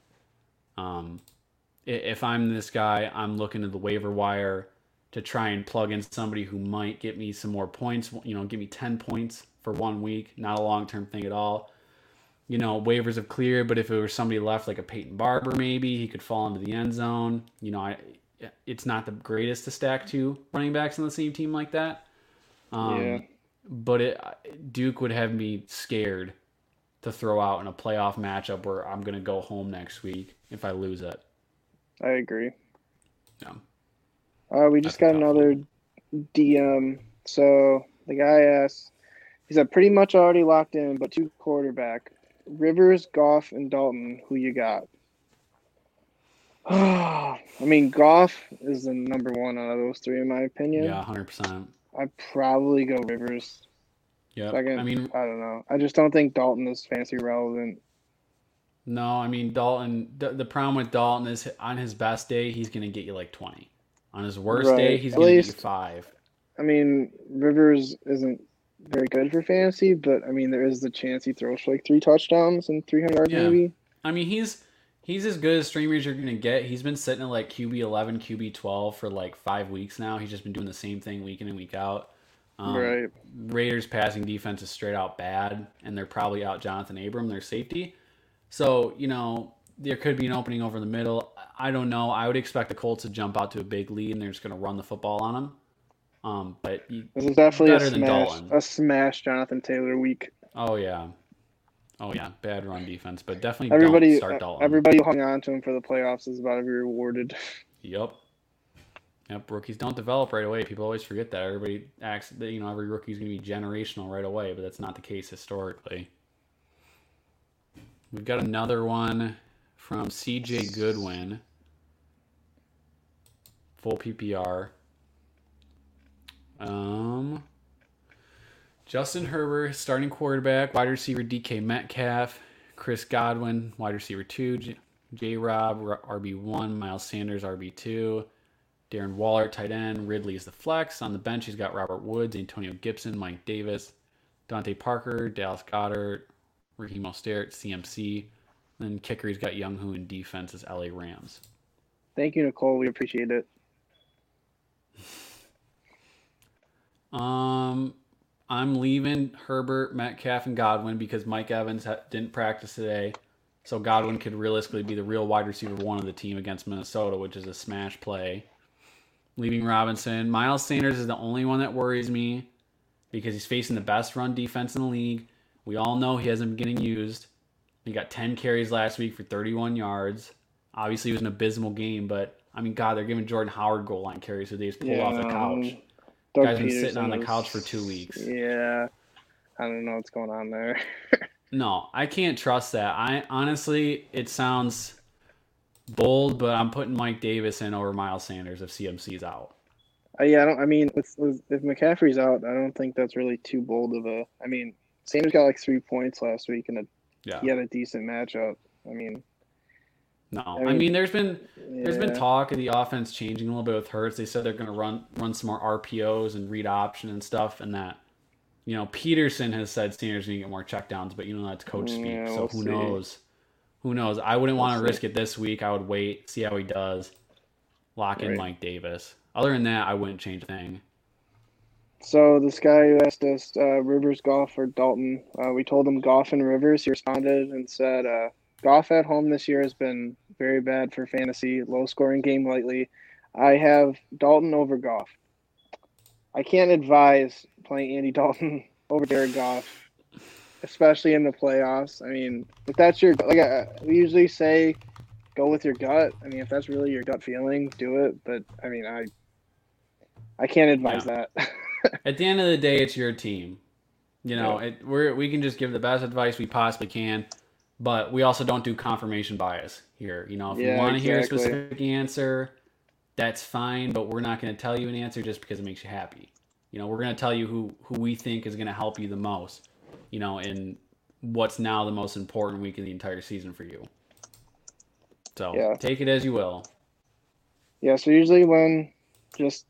Um, if I'm this guy, I'm looking at the waiver wire. to try and plug in somebody who might get me some more points. You know, give me ten points for one week. Not a long term thing at all. You know, waivers have cleared, but if it was somebody left like a Peyton Barber, maybe he could fall into the end zone. You know, I it's not the greatest to stack two running backs on the same team like that. Um, yeah. But it Duke would have me scared to throw out in a playoff matchup where I'm going to go home next week if I lose it. I agree. Yeah. Uh, we just That's got another DM. So the guy asked, he said, pretty much already locked in, but two quarterback. Rivers, Goff, and Dalton. Who you got? I mean, Goff is the number one out of those three, in my opinion. Yeah, hundred percent. I'd probably go Rivers. Yeah, I mean, I don't know. I just don't think Dalton is fancy relevant. No, I mean Dalton. The, the problem with Dalton is on his best day, he's going to get you like twenty. On his worst right. day, he's going to get you five. I mean, Rivers isn't very good for fantasy, but I mean, there is the chance he throws for like three touchdowns and three hundred yards yeah. maybe. I mean, he's he's as good as you're gonna get. He's been sitting at like QB eleven, QB twelve for like five weeks now. He's just been doing the same thing week in and week out. Um, right. Raiders passing defense is straight out bad, and they're probably out Johnathan Abram, their safety. So you know there could be an opening over the middle. I don't know. I would expect the Colts to jump out to a big lead, and they're just going to run the football on them. Um, but this is definitely a smash, a smash Jonathan Taylor week. Oh yeah, Oh yeah, bad run defense, but definitely everybody start Dalton. Everybody hung on to him for the playoffs is about to be rewarded. Yep. Yep, rookies don't develop right away. People always forget that. Everybody acts that you know every rookie is going to be generational right away, but that's not the case historically. We've got another one from CJ Goodwin. Full PPR. Um Justin Herbert, starting quarterback, wide receiver DK Metcalf, Chris Godwin, wide receiver two, J Rob, RB1, Miles Sanders, RB2, Darren Waller, tight end, Ridley is the flex. On the bench, he's got Robert Woods, Antonio Gibson, Mike Davis, DeVante Parker, Dallas Goedert, Raheem Mostert, CMC. Then kicker, he's got Younghoe, in defense is LA Rams. Thank you, Nicole. We appreciate it. Um, I'm leaving Herbert, Metcalf, and Godwin because Mike Evans ha- didn't practice today. So Godwin could realistically be the real wide receiver one of the team against Minnesota, which is a smash play. Leaving Robinson. Miles Sanders is the only one that worries me because he's facing the best run defense in the league. We all know he hasn't been getting used. He got 10 carries last week for 31 yards. Obviously, it was an abysmal game, but I mean, God, they're giving Jordan Howard goal line carries, so they just pulled yeah, off the couch. Doug Guy's been sitting on the couch for two weeks. Yeah, I don't know what's going on there. no, I can't trust that. I honestly, it sounds bold, but I'm putting Mike Davis in over Miles Sanders if CMC's out. Uh, yeah, I don't. I mean, if McCaffrey's out, I don't think that's really too bold of a. I mean, Sanders got like three points last week, and yeah. he had a decent matchup. I mean, no, I mean, I mean there's been yeah. there's been talk of the offense changing a little bit with Hurts. They said they're going to run run some more RPOs and read option and stuff, and that you know Pederson has said Sanders going to get more checkdowns, but you know that's coach speak, yeah, so we'll who see. knows? Who knows? I wouldn't want to risk it this week. I would wait, see how he does. Lock in right. Mike Davis. Other than that, I wouldn't change a thing. So this guy who asked us uh, Rivers, Goff or Dalton, uh, we told him Goff and Rivers. He responded and said. Uh, Goff at home this year has been very bad for fantasy, low scoring game lately. I have Dalton over Goff. I can't advise playing Andy Dalton over Jared Goff, especially in the playoffs. I mean, if that's your like, I, we usually say, go with your gut. I mean, if that's really your gut feeling, do it. But I mean, I I can't advise yeah. that. At the end of the day, it's your team. You know, yeah. it, we're we can just give the best advice we possibly can but we also don't do confirmation bias here. You know, if yeah, you want to exactly. hear a specific answer, that's fine, but we're not going to tell you an answer just because it makes you happy. You know, we're going to tell you who who we think is going to help you the most. You know, in what's now the most important week of the entire season for you. So yeah. take it as you will. Yeah. So usually when just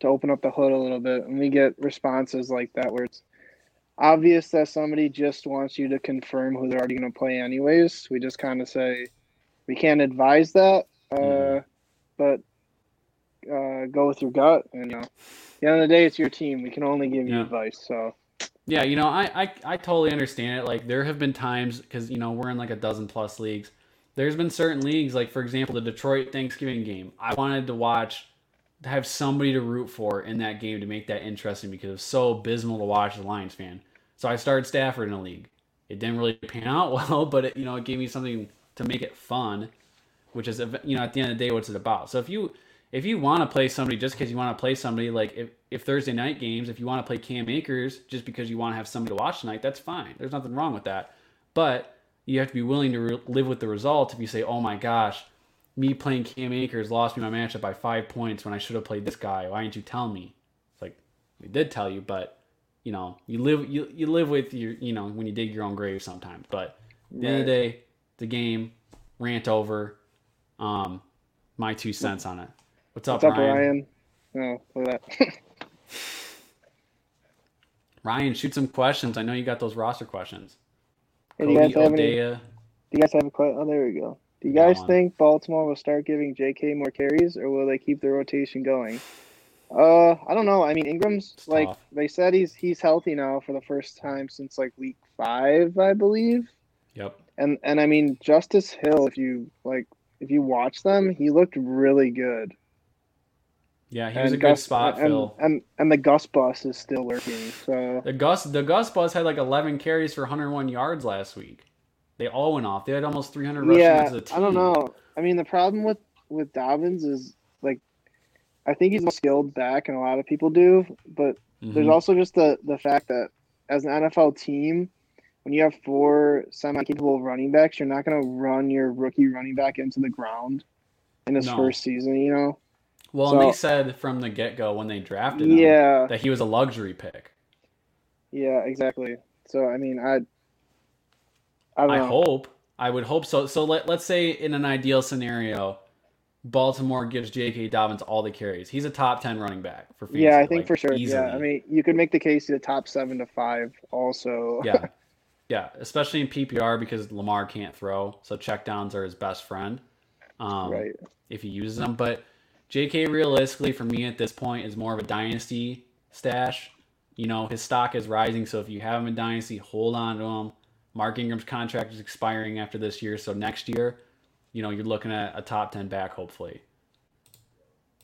to open up the hood a little bit, and we get responses like that where it's obvious that somebody just wants you to confirm who they're already going to play anyways. We just kind of say we can't advise that, uh, mm. but uh, go with your gut. And you know, the end of the day, it's your team. We can only give you advice. So Yeah, you know, I, I, I totally understand it. Like, there have been times, because, you know, we're in like a dozen plus leagues. There's been certain leagues, like, for example, the Detroit Thanksgiving game. I wanted to watch, have somebody to root for in that game to make that interesting because it was so abysmal to watch as a Lions fan. So I started Stafford in a league. It didn't really pan out well, but, it, you know, it gave me something to make it fun, which is, you know, at the end of the day, what's it about? So if you, if you want to play somebody just because you want to play somebody, like if, if Thursday night games, if you want to play Cam Akers just because you want to have somebody to watch tonight, that's fine. There's nothing wrong with that. But you have to be willing to re- live with the result if you say, oh my gosh, me playing Cam Akers lost me my matchup by five points when I should have played this guy. Why didn't you tell me? It's like, we did tell you, but you know, you live you, you live with your you know, when you dig your own grave sometimes. But at the end of the day, the game, rant over. Um, my two cents on it. What's up, what's up, Ryan? Ryan? Oh, look at that. Ryan, shoot some questions. I know you got those roster questions. Hey, do you guys have any? Do you guys have a question? Oh, there we go. Do you guys think Baltimore will start giving J.K. more carries, or will they keep the rotation going? Uh, I don't know. I mean, Ingram's It's like tough. they said he's he's healthy now for the first time since like week five, I believe. Yep. And and I mean Justice Hill, if you like, if you watch them, he looked really good. Yeah, he was And a good Gus- spot and, fill. And and the Gus bus is still working. So The Gus the Gus bus had like 11 carries for 101 yards last week. They all went off. They had almost 300 rushing yeah, as a. I don't know. I mean, the problem with with Dobbins is like, I think he's a skilled back, and a lot of people do. But there's Mhm. also just the the fact that as an NFL team, when you have four semi-capable running backs, you're not going to run your rookie running back into the ground in his No. first season. You know? Well, and they said from the get go when they drafted him Yeah, that he was a luxury pick. yeah, exactly. So I mean, I. I I hope. I would hope so. So let, let's say in an ideal scenario, Baltimore gives J.K. Dobbins all the carries. He's a top 10 running back for fantasy. yeah, I think like, for sure. easily. Yeah, I mean, you could make the case to the top seven to five. Also, yeah. Yeah, especially in PPR because Lamar can't throw, so checkdowns are his best friend. Um, right. if he uses them. But JK realistically for me at this point is more of a dynasty stash. You know, his stock is rising, so if you have him in dynasty, hold on to him. Mark Ingram's contract is expiring after this year, so next year, you know, you're looking at a top ten back hopefully.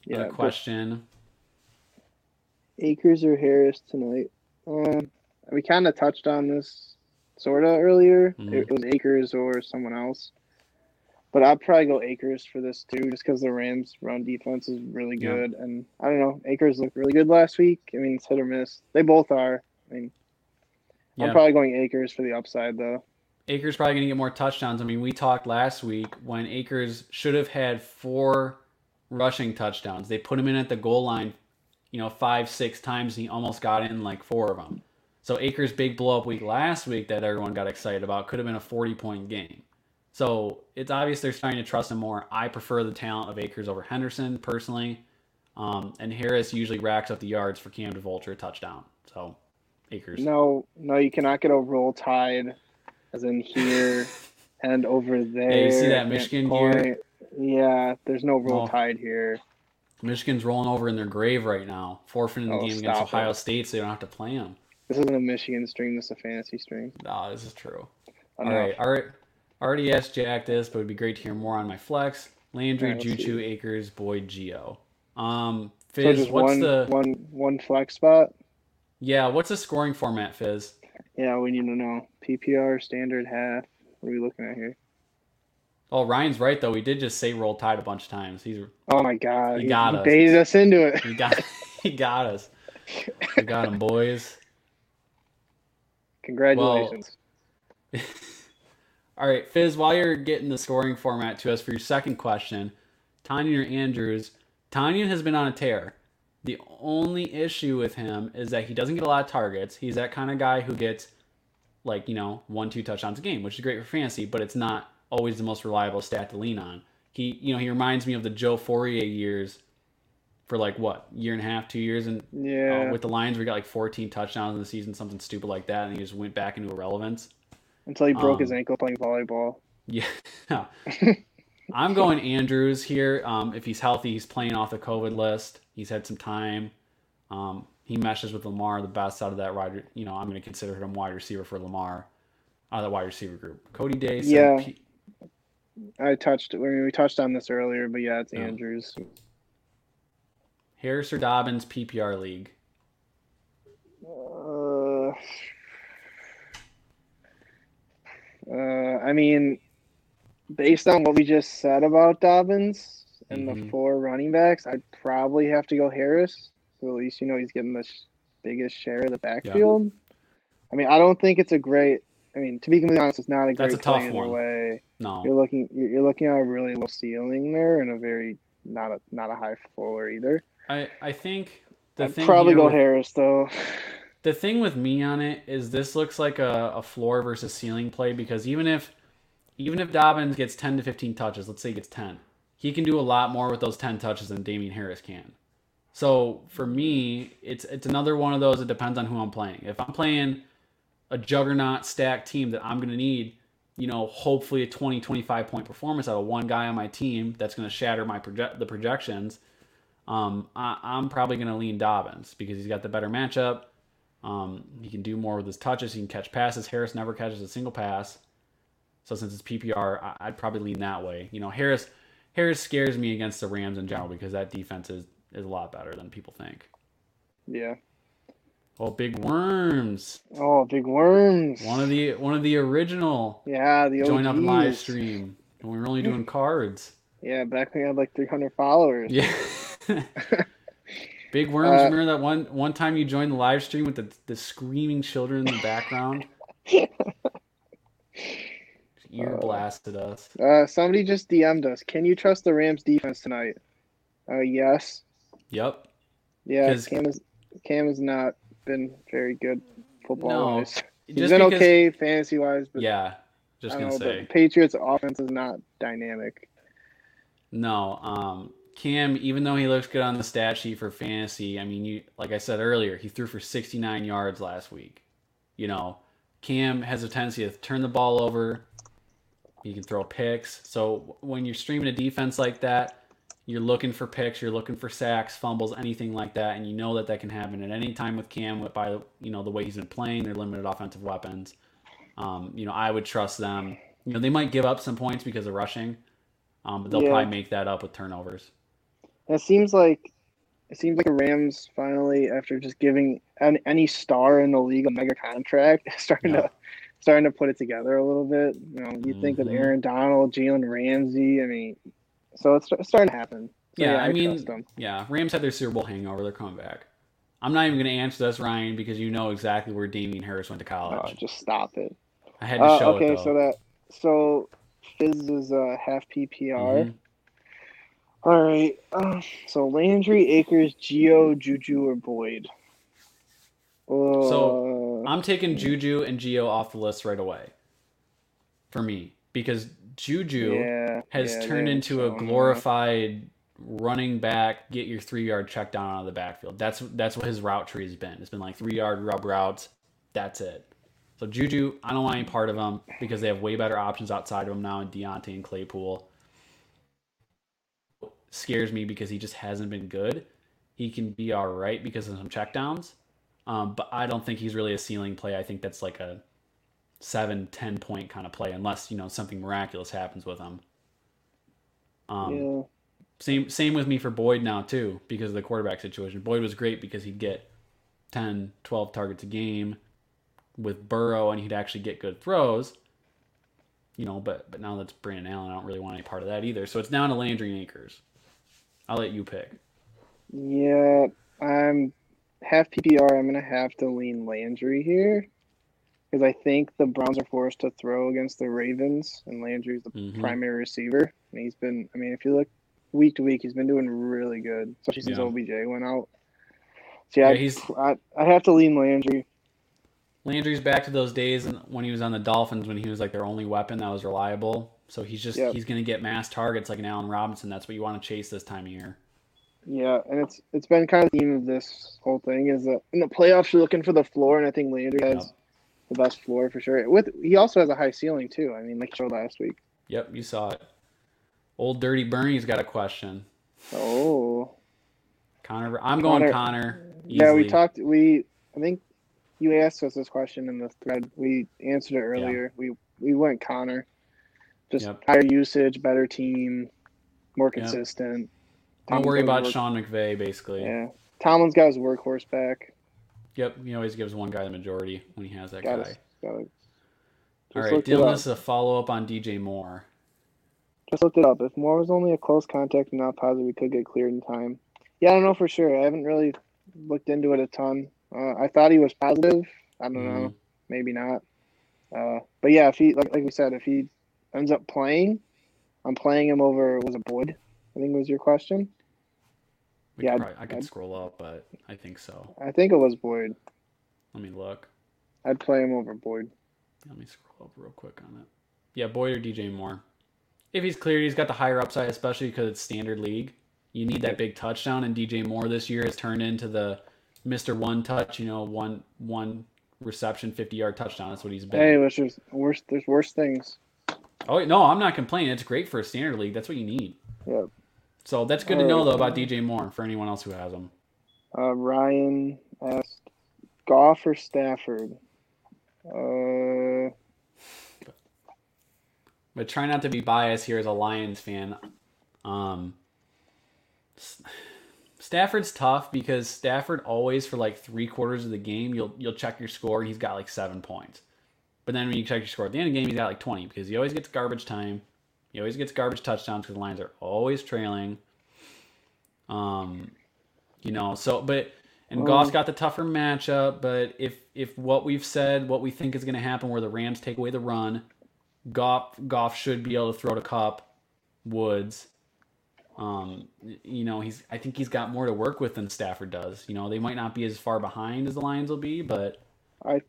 Yeah, Another question. Akers or Harris tonight? Um, we kind of touched on this sort of earlier. Mhm. It, it was Akers or someone else, but I'd probably go Akers for this too, just because the Rams' run defense is really Yeah. good, and I don't know, Akers looked really good last week. I mean, it's hit or miss. They both are. I mean, Yeah. I'm probably going Akers for the upside though. Akers probably going to get more touchdowns. I mean, we talked last week when Akers should have had four rushing touchdowns. They put him in at the goal line, you know, five, six times, and he almost got in like four of them. So Akers' big blow up week last week that everyone got excited about could have been a 40 point game. So it's obvious they're starting to trust him more. I prefer the talent of Akers over Henderson personally. Um, and Harris usually racks up the yards for Cam a touchdown. So Akers. No, no, you cannot get a roll tide, as in here and over there. you see that Michigan gear? Yeah, there's no roll Oh. tide here. Michigan's rolling over in their grave right now, forfeiting the Oh, game against Ohio it. State, so they don't have to play them. This isn't a Michigan stream. This is a fantasy stream. No, this is true. I All right, all right. Already asked Jack this, but it'd be great to hear more on my flex. Landry, let's Juju. Akers, Boyd, Gio. Um, So just what's one, the one, one flex spot. Yeah? What's the scoring format, Fizz? Yeah, we need to know PPR standard half. What are we looking at here? Oh, Ryan's right though. We did just say roll tide a bunch of times. He's Oh my god, He he, got he us. baited us into it. he got he got us. We got him, boys. Congratulations. All right, Fizz, while you're getting the scoring format to us for your second question, Tonyan or Andrews, Tonyan has been on a tear. The only issue with him is that he doesn't get a lot of targets. He's that kind of guy who gets like, you know, one, two touchdowns a game, which is great for fantasy, but it's not always the most reliable stat to lean on. He, you know, he reminds me of the Joe Fauria years for like what, year and a half, two years, and yeah, uh, with the Lions, we got like 14 touchdowns in the season, something stupid like that, and he just went back into irrelevance. until he broke his um, ankle playing volleyball. Yeah. I'm going Andrews here. Um, if he's healthy, he's playing off the COVID list. He's had some time. Um, he meshes with Lamar, the best out of that wide. You know, I'm going to consider him wide receiver for Lamar, out of the wide receiver group. Cody Day. Yeah. P- I touched. I mean, we touched on this earlier, but yeah, it's Yeah. Andrews. Harris or Dobbins PPR league. Uh, uh, I mean, based on what we just said about Dobbins and the Mhm. four running backs, I'd probably have to go Harris. So at least you know he's getting the sh- biggest share of the backfield. I mean, I don't think it's a great. I mean, to be completely honest, it's not a great That's a tough play either one. way. No. You're looking, you're looking at a really low ceiling there, and a very not a not a high floor either. I I think the I'd thing probably go with- Harris though. the thing with me on it is this looks like a, a floor versus ceiling play because even if even if Dobbins gets 10 to 15 touches, let's say he gets 10, he can do a lot more with those 10 touches than Damien Harris can. So for me, it's it's another one of those. It depends on who I'm playing. If I'm playing a juggernaut stack team that I'm going to need, you know, hopefully a 20, 25 point performance out of one guy on my team that's going to shatter my project the projections. Um, I, I'm probably going to lean Dobbins because he's got the better matchup. Um, he can do more with his touches. He can catch passes. Harris never catches a single pass. So since it's PPR, I, I'd probably lean that way. You know, Harris Harris scares me against the Rams in general because that defense is, is a lot better than people think. Yeah. Oh, big worms! Oh, big worms. One of the one of the original yeah, the join up live stream, and we were only doing cards. Yeah, back when we had like 300 followers. Yeah. Big worms. Uh, remember that one one time you joined the live stream with the the screaming children in the background? Ear Uh, blasted us. Uh, somebody just DM'd us. Can you trust the Rams defense tonight? Uh, yes. Yep. Yeah, Cam has Cam has not been very good football No, wise. He's Just been because, okay fantasy wise, but Yeah. Just gonna know, say Patriots offense is not dynamic. no. Um, Cam, even though he looks good on the stat sheet for fantasy, I mean, you like I said earlier, he threw for 69 yards last week. You know, Cam has a tendency to turn the ball over. He can throw picks. So when you're streaming a defense like that, you're looking for picks, you're looking for sacks, fumbles, anything like that, and you know that that can happen at any time with Cam. With by you know the way he's been playing, their limited offensive weapons. Um, you know, I would trust them. You know, they might give up some points because of rushing, um, but they'll Yeah. probably make that up with turnovers. It seems like it seems like the Rams finally, after just giving an, any star in the league a mega contract, starting Yeah. to starting to put it together a little bit. You know, you think with Mhm. Aaron Donald, Jalen Ramsey. I mean, so it's, it's starting to happen. So, Yeah, I mean- Yeah, Rams had their Super Bowl hangover. They're coming back. I'm not even going to answer this, Ryan, because you know exactly where Damien Harris went to Oh, college. just stop it. I had to Uh, show okay, it though. so that so Fizz is uh, half PPR. Mhm. All right. Uh, so Landry, Akers, Gio, Juju, or Boyd. Uh, So, I'm taking Juju and Gio off the list right away. For me, because Juju yeah, has yeah, turned into a haven't glorified running back, get your three yard check down out of the backfield. That's that's what his route tree has been. It's been like three yard rub routes. That's it. So Juju, I don't want any part of him because they have way better options outside of him now in Diontae and Claypool. Scares me because he just hasn't been good. He can be all right because of some checkdowns, um, but I don't think he's really a ceiling play. I think that's like a seven, ten point kind of play, unless you know something miraculous happens with him. Um, Yeah. same same with me for Boyd now too because of the quarterback situation. Boyd was great because he'd get 10, 12 targets a game with Burrow and he'd actually get good throws. You know, but but now that's Brandon Allen, I don't really want any part of that either. So it's down to Landry and Akers. I'll let you pick. Yeah, I'm half PPR. I'm gonna have to lean Landry here because I think the Browns are forced to throw against the Ravens, and Landry's the Mhm. primary receiver. And he's been. I mean, if you look week to week, he's been doing really good, especially since Yeah. OBJ went out. So yeah, Yeah, he's- I I have to lean Landry. Landry's back to those days and when he was on the Dolphins when he was like their only weapon that was reliable. So he's just Yep. he's gonna get mass targets like an Allen Robinson. That's what you want to chase this time of year. Yeah, and it's it's been kind of the theme of this whole thing is that in the playoffs you're looking for the floor, and I think Landry has the best floor for sure. With he also has a high ceiling too. I mean, like showed last week. Yep, you saw it. Old Dirty Bernie's got a question. Oh, Conner, I'm going Conner- yeah. We talked. We I think you asked us this question in the thread. We answered it earlier. We we went Conner. Just Yep. higher usage, better team, more Yep. Don't worry about work- Sean McVay, basically. Yeah, Tomlin's got his workhorse back. Yep, he always gives one guy the majority when he has that Got guy. it. All right, Dylan, this is a follow up on DJ Moore. Just looked it up. If Moore was only a close contact and not positive, we could get cleared in time. Yeah, I don't know for sure. I haven't really looked into it a ton. Uh, I thought he was positive. I don't know. Mhm. Maybe not. Uh, but yeah, if he like, like we said, if he ends up playing, I'm playing him over. Was it Boyd? I think was your question. We Yeah, could probably- I could I'd- scroll up, but I think so. I think it was Boyd. Let me look. I'd play him over Boyd. Let me scroll up real quick on it. Yeah, Boyd or DJ Moore. If he's cleared, he's got the higher upside, especially because it's standard league. You need that big touchdown, and DJ Moore this year has turned into the Mister One Touch. You know, one one reception, fifty yard touchdown. That's what he's been. Hey, just worse. There's worse things. Oh no, I'm not complaining. It's great for a standard league. That's what you need. Yep. So that's good to know though about DJ Moore for anyone else who has him. Uh, Ryan asked, Goff or Stafford? Uh, But try not to be biased here as a Lions fan. Um, Stafford's tough because Stafford always for like three quarters of the game you'll you'll check your score and he's got like seven points. But then when you check your score at the end of the game he's got like twenty because he always gets garbage time. He always gets garbage touchdowns because the Lions are always trailing. Um, you know, so but and Goff's got the tougher matchup. But if if what we've said, what we think is going to happen, where the Rams take away the run, Goff Goff should be able to throw to Kupp, Woods. Um, you know, he's I think he's got more to work with than Stafford does. You know, they might not be as far behind as the Lions will be, but I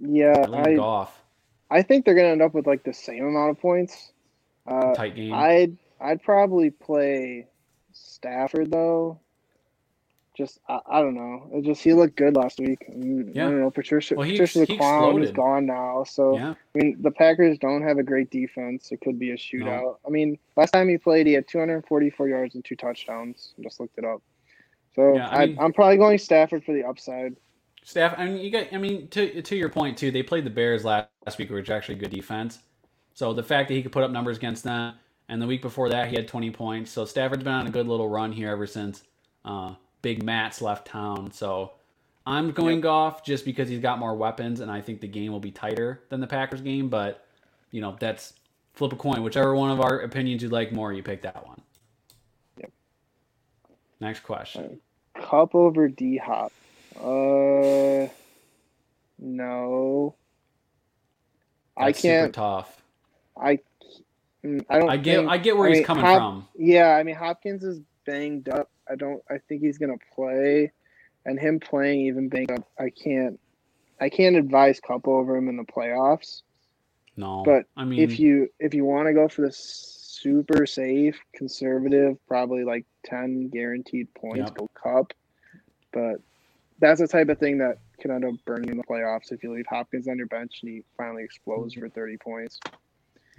yeah, I, Goff. I think they're gonna end up with like the same amount of points. Uh, Tight game. I'd I'd probably play Stafford though. Just I, I don't know. It just he looked good last week. I, mean, Yeah. I don't know. Patricia Well, he- Patricia he clown is gone now, so yeah, I mean the Packers don't have a great defense. It could be a shootout. I mean, last time he played, he had 244 yards and two touchdowns. Just looked it up. So Yeah, I mean- I'm probably going Stafford for the upside. Staff. I mean, you got. I mean, to to your point too, they played the Bears last, last week, which is actually good defense. So the fact that he could put up numbers against them, and the week before that he had 20 points. So Stafford's been on a good little run here ever since uh, Big Matt's left town. So I'm going Goff just because he's got more weapons, and I think the game will be tighter than the Packers game. But you know, that's flip a coin. Whichever one of our opinions you like more, you pick that one. Yep. Next question. Kupp over D Hop. Uh, no. I That's super can't. tough. I. mm, I don't. I get. think- I get where I he's mean, coming Hop- from. Yeah, I mean Hopkins is banged up. I don't. I think he's gonna play, and him playing even banged up. I can't. I can't advise Kupp over him in the playoffs. No, But I mean, if you if you want to go for the super safe, conservative, probably like ten guaranteed points, Yep. go Kupp. But that's the type of thing that can end up burning in the playoffs if you leave Hopkins on your bench and he finally explodes for thirty points.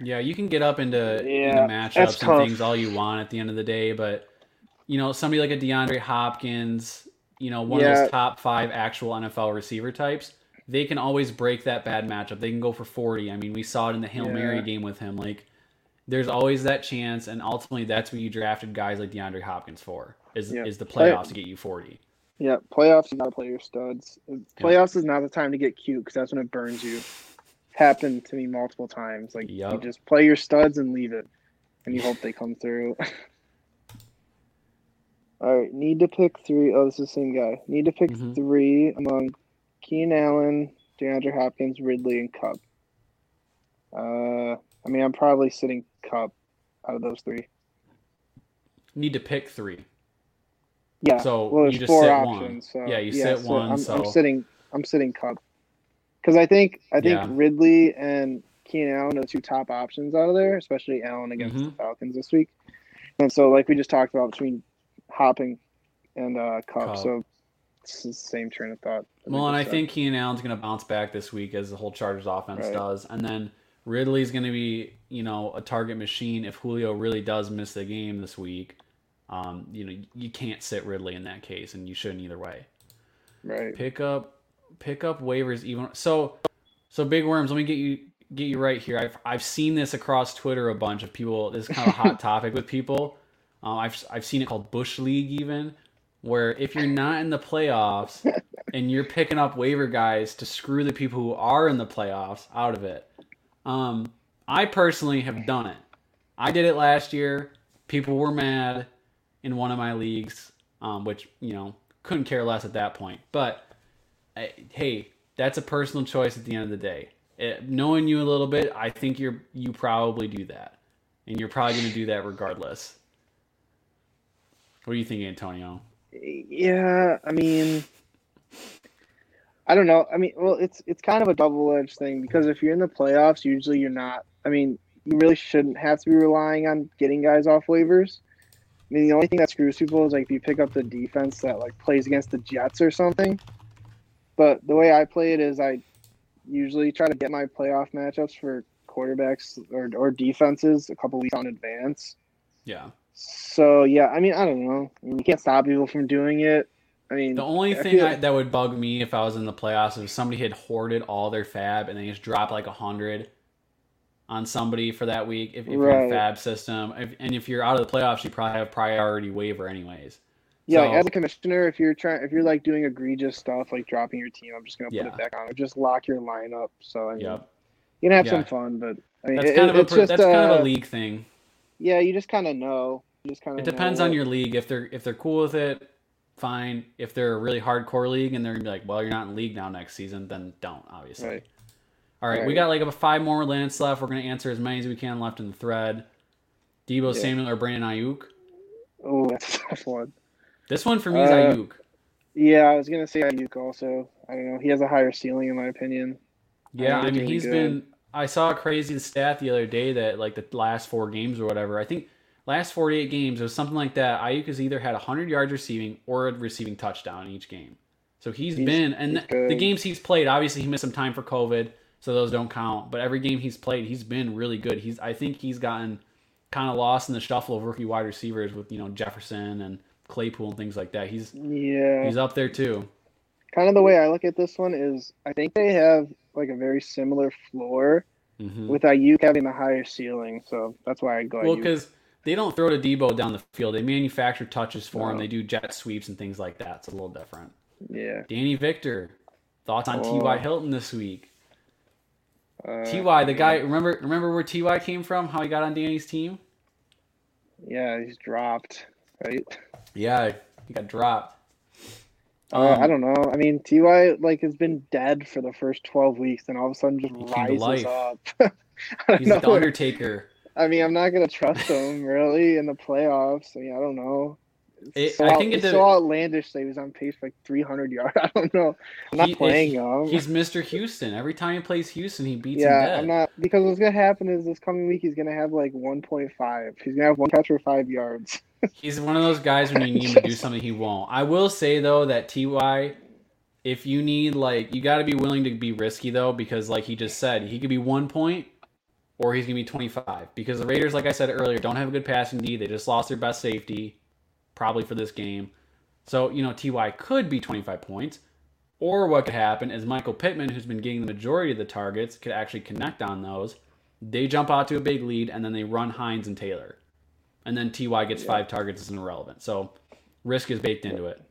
Yeah, you can get up into, Yeah, into matchups and things all you want at the end of the day, but you know, somebody like a DeAndre Hopkins, you know, one of those top five actual NFL receiver types, they can always break that bad matchup. They can go for forty. I mean, we saw it in the Hail Mary game with him. Like, there's always that chance, and ultimately, that's what you drafted guys like DeAndre Hopkins for is Yeah. is the Play- playoffs to get you forty. Yeah, playoffs you gotta play your studs. Playoffs is not the time to get cute because that's when it burns you. Happened to me multiple times. Like you just play your studs and leave it, and you hope they come through. All right, need to pick three. Oh, this is the same guy. Need to pick Mhm. three among Keenan Allen, DeAndre Hopkins, Ridley, and Kupp. Uh, I mean, I'm probably sitting Kupp out of those three. Need to pick three. Yeah. So well, there's just four sit options. one. So, Yeah, you sit so one, I'm, so- I'm sitting. I'm sitting Kupp because I think I think Yeah. Ridley and Keenan Allen are the two top options out of there, especially Allen against the Mhm. Falcons this week. And so, like we just talked about between Hopping and uh, Kupp, Kupp. so it's the same train of thought. Well, and I said. think Keenan Allen's going to bounce back this week as the whole Chargers offense Right. does. And then Ridley's going to be, you know, a target machine if Julio really does miss the game this week. Um, you know, you can't sit Ridley in that case, and you shouldn't either way. Right. Pick up, pick up waivers even. So, so big worms. Let me get you get you right here. I've I've seen this across Twitter a bunch of people. This is kind of a hot topic with people. Um, I've I've seen it called Bush League even, where if you're not in the playoffs and you're picking up waiver guys to screw the people who are in the playoffs out of it. Um, I personally have done it. I did it last year. People were mad in one of my leagues, um, which you know couldn't care less at that point. But I, hey, that's a personal choice at the end of the day. It, knowing you a little bit, I think you're you probably do that, and you're probably going to do that regardless. What do you think, Antonio? Yeah, I mean, I don't know. I mean, well, it's it's kind of a double edged thing because if you're in the playoffs, usually you're not. I mean, you really shouldn't have to be relying on getting guys off waivers. I mean, the only thing that screws people is like if you pick up the defense that like plays against the Jets or something. But the way I play it is I usually try to get my playoff matchups for quarterbacks or, or defenses a couple weeks in advance. Yeah. So yeah, I mean, I don't know. I mean, you can't stop people from doing it. I mean, The only I thing I, that would bug me if I was in the playoffs is if somebody had hoarded all their FAAB and they just dropped like a hundred on somebody for that week. If, if you're in FAAB system, if, and if you're out of the playoffs, you probably have priority waiver anyways. Yeah, So- like as a commissioner, if you're trying, if you're like doing egregious stuff, like dropping your team, I'm just gonna put it back on. Just lock your lineup. So I mean, Yep. you can have Yeah. some fun, but I mean, That's it- kind of a it's per- just that's kind of uh, a league thing. Yeah, you just kind of know. You just kind of. It depends on your league. If they're if they're cool with it, fine. If they're a really hardcore league and they're gonna be like, well, you're not in league now next season, then don't obviously. Right. All right, we got like about five more minutes left. We're gonna answer as many as we can left in the thread. Deebo Yeah. Samuel or Brandon Aiyuk. Oh, that's a tough one. This one for me is Uh, Aiyuk. Yeah, I was gonna say Aiyuk also. I don't know. He has a higher ceiling in my opinion. Yeah, I I mean he's really been. I saw a crazy stat the other day that like the last four games or whatever. I think last 48 games it was something like that. Aiyuk has either had 100 yards receiving or a receiving touchdown in each game. So he's He's- been and he's the, the games he's played. Obviously, he missed some time for COVID, so those don't count. But every game he's played, he's been really good. He's I think he's gotten kind of lost in the shuffle of rookie wide receivers with you know Jefferson and Claypool and things like that. He's Yeah, he's up there too. kind of the way I look at this one is I think they have like a very similar floor hmm with Aiyuk having the higher ceiling. So that's why I go Well, because they don't throw to Deebo down the field. They manufacture touches for him. They do jet sweeps and things like that. It's a little different. Yeah. Danny Victor, thoughts on Oh. T.Y. Hilton this week? Uh, Ty, the guy. Remember, remember where Ty came from? How he got on Danny's team? Yeah, he's dropped, right? Yeah, he got dropped. Uh, Um, I don't know. I mean, Ty like has been dead for the first twelve weeks, and all of a sudden just He came to rises up. He's like the. Undertaker. I mean, I'm not gonna trust him really in the playoffs. I mean, I don't know. It- so, I think it it's so outlandish that he was on pace for like 300 yards. I don't know. I'm not He- playing. He's Mr. Houston. Every time he plays Houston, he beats him yeah. I'm not because what's gonna happen is this coming week he's gonna have like 1.5. He's gonna have one catch for five yards. He's one of those guys when you need him to do something, he won't. I will say though that Ty, if you need like, you got to be willing to be risky though, because like he just said, he could be one point, or he's gonna be twenty five. Because the Raiders, like I said earlier, don't have a good passing D. They just lost their best safety, probably for this game. So you know Ty could be twenty five points, or what could happen is Michael Pittman, who's been getting the majority of the targets, could actually connect on those. They jump out to a big lead, and then they run Hines and Taylor and then Ty gets five targets is irrelevant. So risk is baked into it.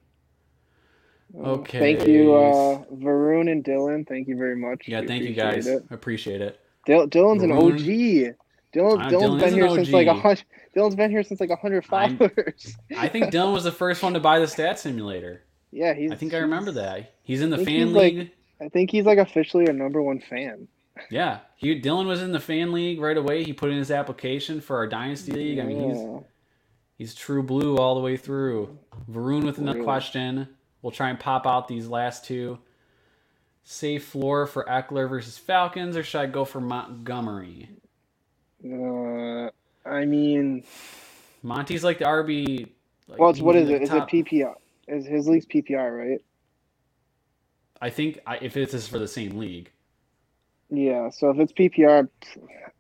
Okay. Thank you, uh, Varun and Dylan. Thank you very much. Yeah, We thank you guys. It. Appreciate it. Dil- Dylan's an OG. Dylan, Uh, Dylan's Dylan been here since like a hundred. Dylan's been here since like a hundred followers. I think Dylan was the first one to buy the stat simulator. yeah, he's. I think I remember that. He's in the fan he's, like- league. I think he's like officially a number one fan. Yeah, he Dylan was in the fan league right away. He put in his application for our dynasty league. I mean, he's he's true blue all the way through. Varun with another Really? question. We'll try and pop out these last two. Safe floor for Ekeler versus Falcons, or should I go for Montgomery? Uh, I mean, Monty's like the RB. Like, well, it's, what he's is the it? Is it PPR? Is his league's PPR right? I think I, if it's is for the same league, Yeah, so if it's PPR,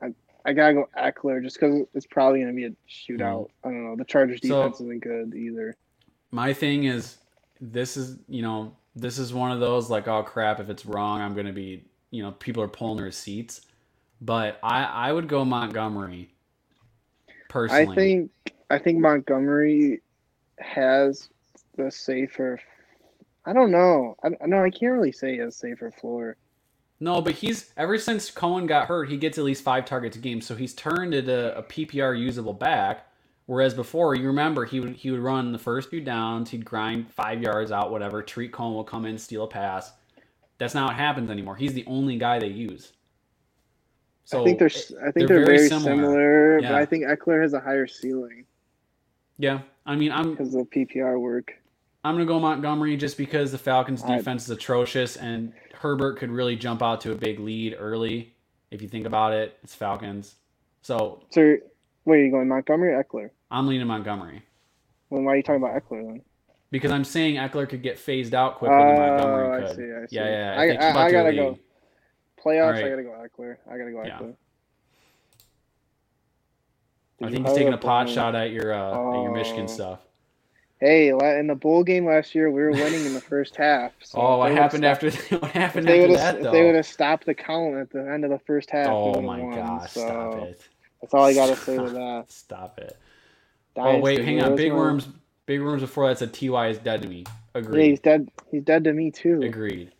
I, I gotta go Ekeler just because it's probably gonna be a shootout. I don't know. The Chargers So- defense isn't good either. My thing is, this is you know this is one of those like oh crap if it's wrong I'm gonna be you know people are pulling their seats, but I I would go Montgomery. Personally, I think I think Montgomery has the safer. I don't know. I no, I can't really say he has safer floor. No, but he's ever since Cohen got hurt, he gets at least five targets a game, so he's turned into a PPR usable back. Whereas before, you remember he would he would run the first few downs, he'd grind five yards out, whatever. Tarik Cohen will come in, steal a pass. That's not what happens anymore. He's the only guy they use. So I think they're I think they're they're, very very, similar. similar, Yeah. but I think Ekeler has a higher ceiling yeah, I mean I'm because of PPR work. I'm gonna go Montgomery just because the Falcons' I- defense is atrocious and Herbert could really jump out to a big lead early. If you think about it, it's Falcons. So So, where are you going, Montgomery or Ekeler? I'm leaning Montgomery. Well, why are you talking about Ekeler then? Because I'm saying Ekeler could get phased out quicker than oh, Montgomery Oh, I could. see, I see. Yeah, yeah. I- I- I gotta go. Playoffs, Alright. I gotta go Ekeler. I gotta go Yeah. Ekeler. I think he's taking a pot shot at your uh, at your Michigan Oh. stuff. Hey, in the bowl game last year, we were winning in the first half. So oh, what happened stopped- after what happened after that though? if they would have stopped the count at the end of the first half, oh my won. gosh, so stop it. That's all I gotta say with that. Stop it. Dynasty, oh wait, hang on. Big Worms Big Worms before that said TY is dead to me. Agreed. Yeah, he's dead. He's dead to me too. Agreed.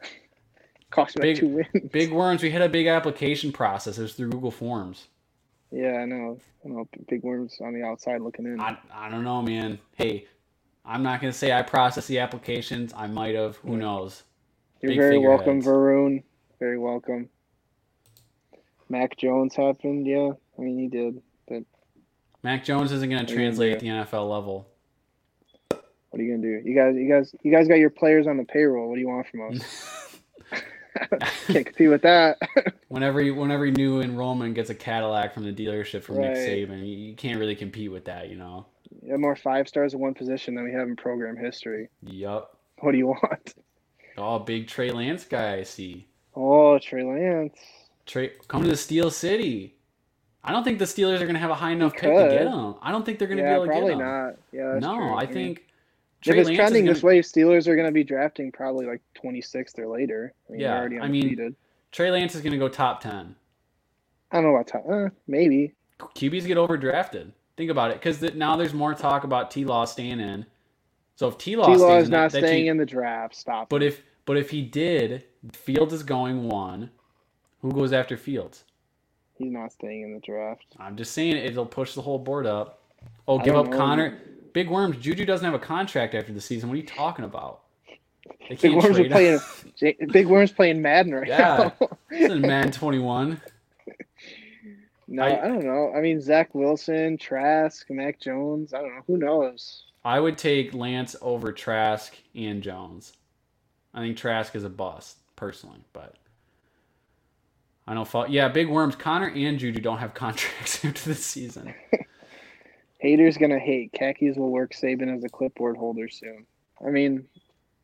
Cost me Big- like two wins. Big Worms, we had a big application process. It was through Google Forms. Yeah, I know. I know. Big worms on the outside looking in. I, I don't know, man. Hey, I'm not gonna say I processed the applications. I might have. Who knows? You're big very welcome, figureheads. Varun. Very welcome. Mac Jones happened. Yeah, I mean he did. But Mac Jones isn't gonna translate at the NFL level. what are you gonna do? You guys, you guys, you guys got your players on the payroll. What do you want from us? Can't compete with that. Whenever you, whenever new enrollment gets a Cadillac from the dealership from Nick Right. Saban, you, you can't really compete with that, you know. you have more five stars in one position than we have in program history. Yup. What do you want? Oh, big Trey Lance guy, I see. Oh, Trey Lance. Trey, come to the Steel City. I don't think the Steelers are gonna have a high enough pick to get him. I don't think they're gonna Yeah, be able to get him. Probably not. Yeah, no, true. I mean, think if it's Lance trending this gonna, way, Steelers are going to be drafting probably like 26th or later. I mean, Yeah, already I mean- Trey Lance is gonna go top ten. I don't know about top. Uh, maybe. QBs get overdrafted. Think about it, because now there's more talk about T Law staying in. So if T Law T. Law stays is in, not that, that staying you- in the draft. Stop. But if but if he did, Fields is going one. Who goes after Fields? He's not staying in the draft. I'm just saying it'll push the whole board up. Oh, I give up know. Conner. Big Worms. Juju doesn't have a contract after the season. What are you talking about? Big Worms are playing. Big Worms playing Madden right Yeah. now. This is Man 21. no, I- I, don't know. I mean, Zach Wilson, Trask, Mac Jones. I don't know. Who knows? I would take Lance over Trask and Jones. I think Trask is a bust personally, but I don't fault. Yeah, Big Worms. Conner and Juju don't have contracts after the season. Haters gonna hate. Khakis will work Saban as a clipboard holder soon. I mean,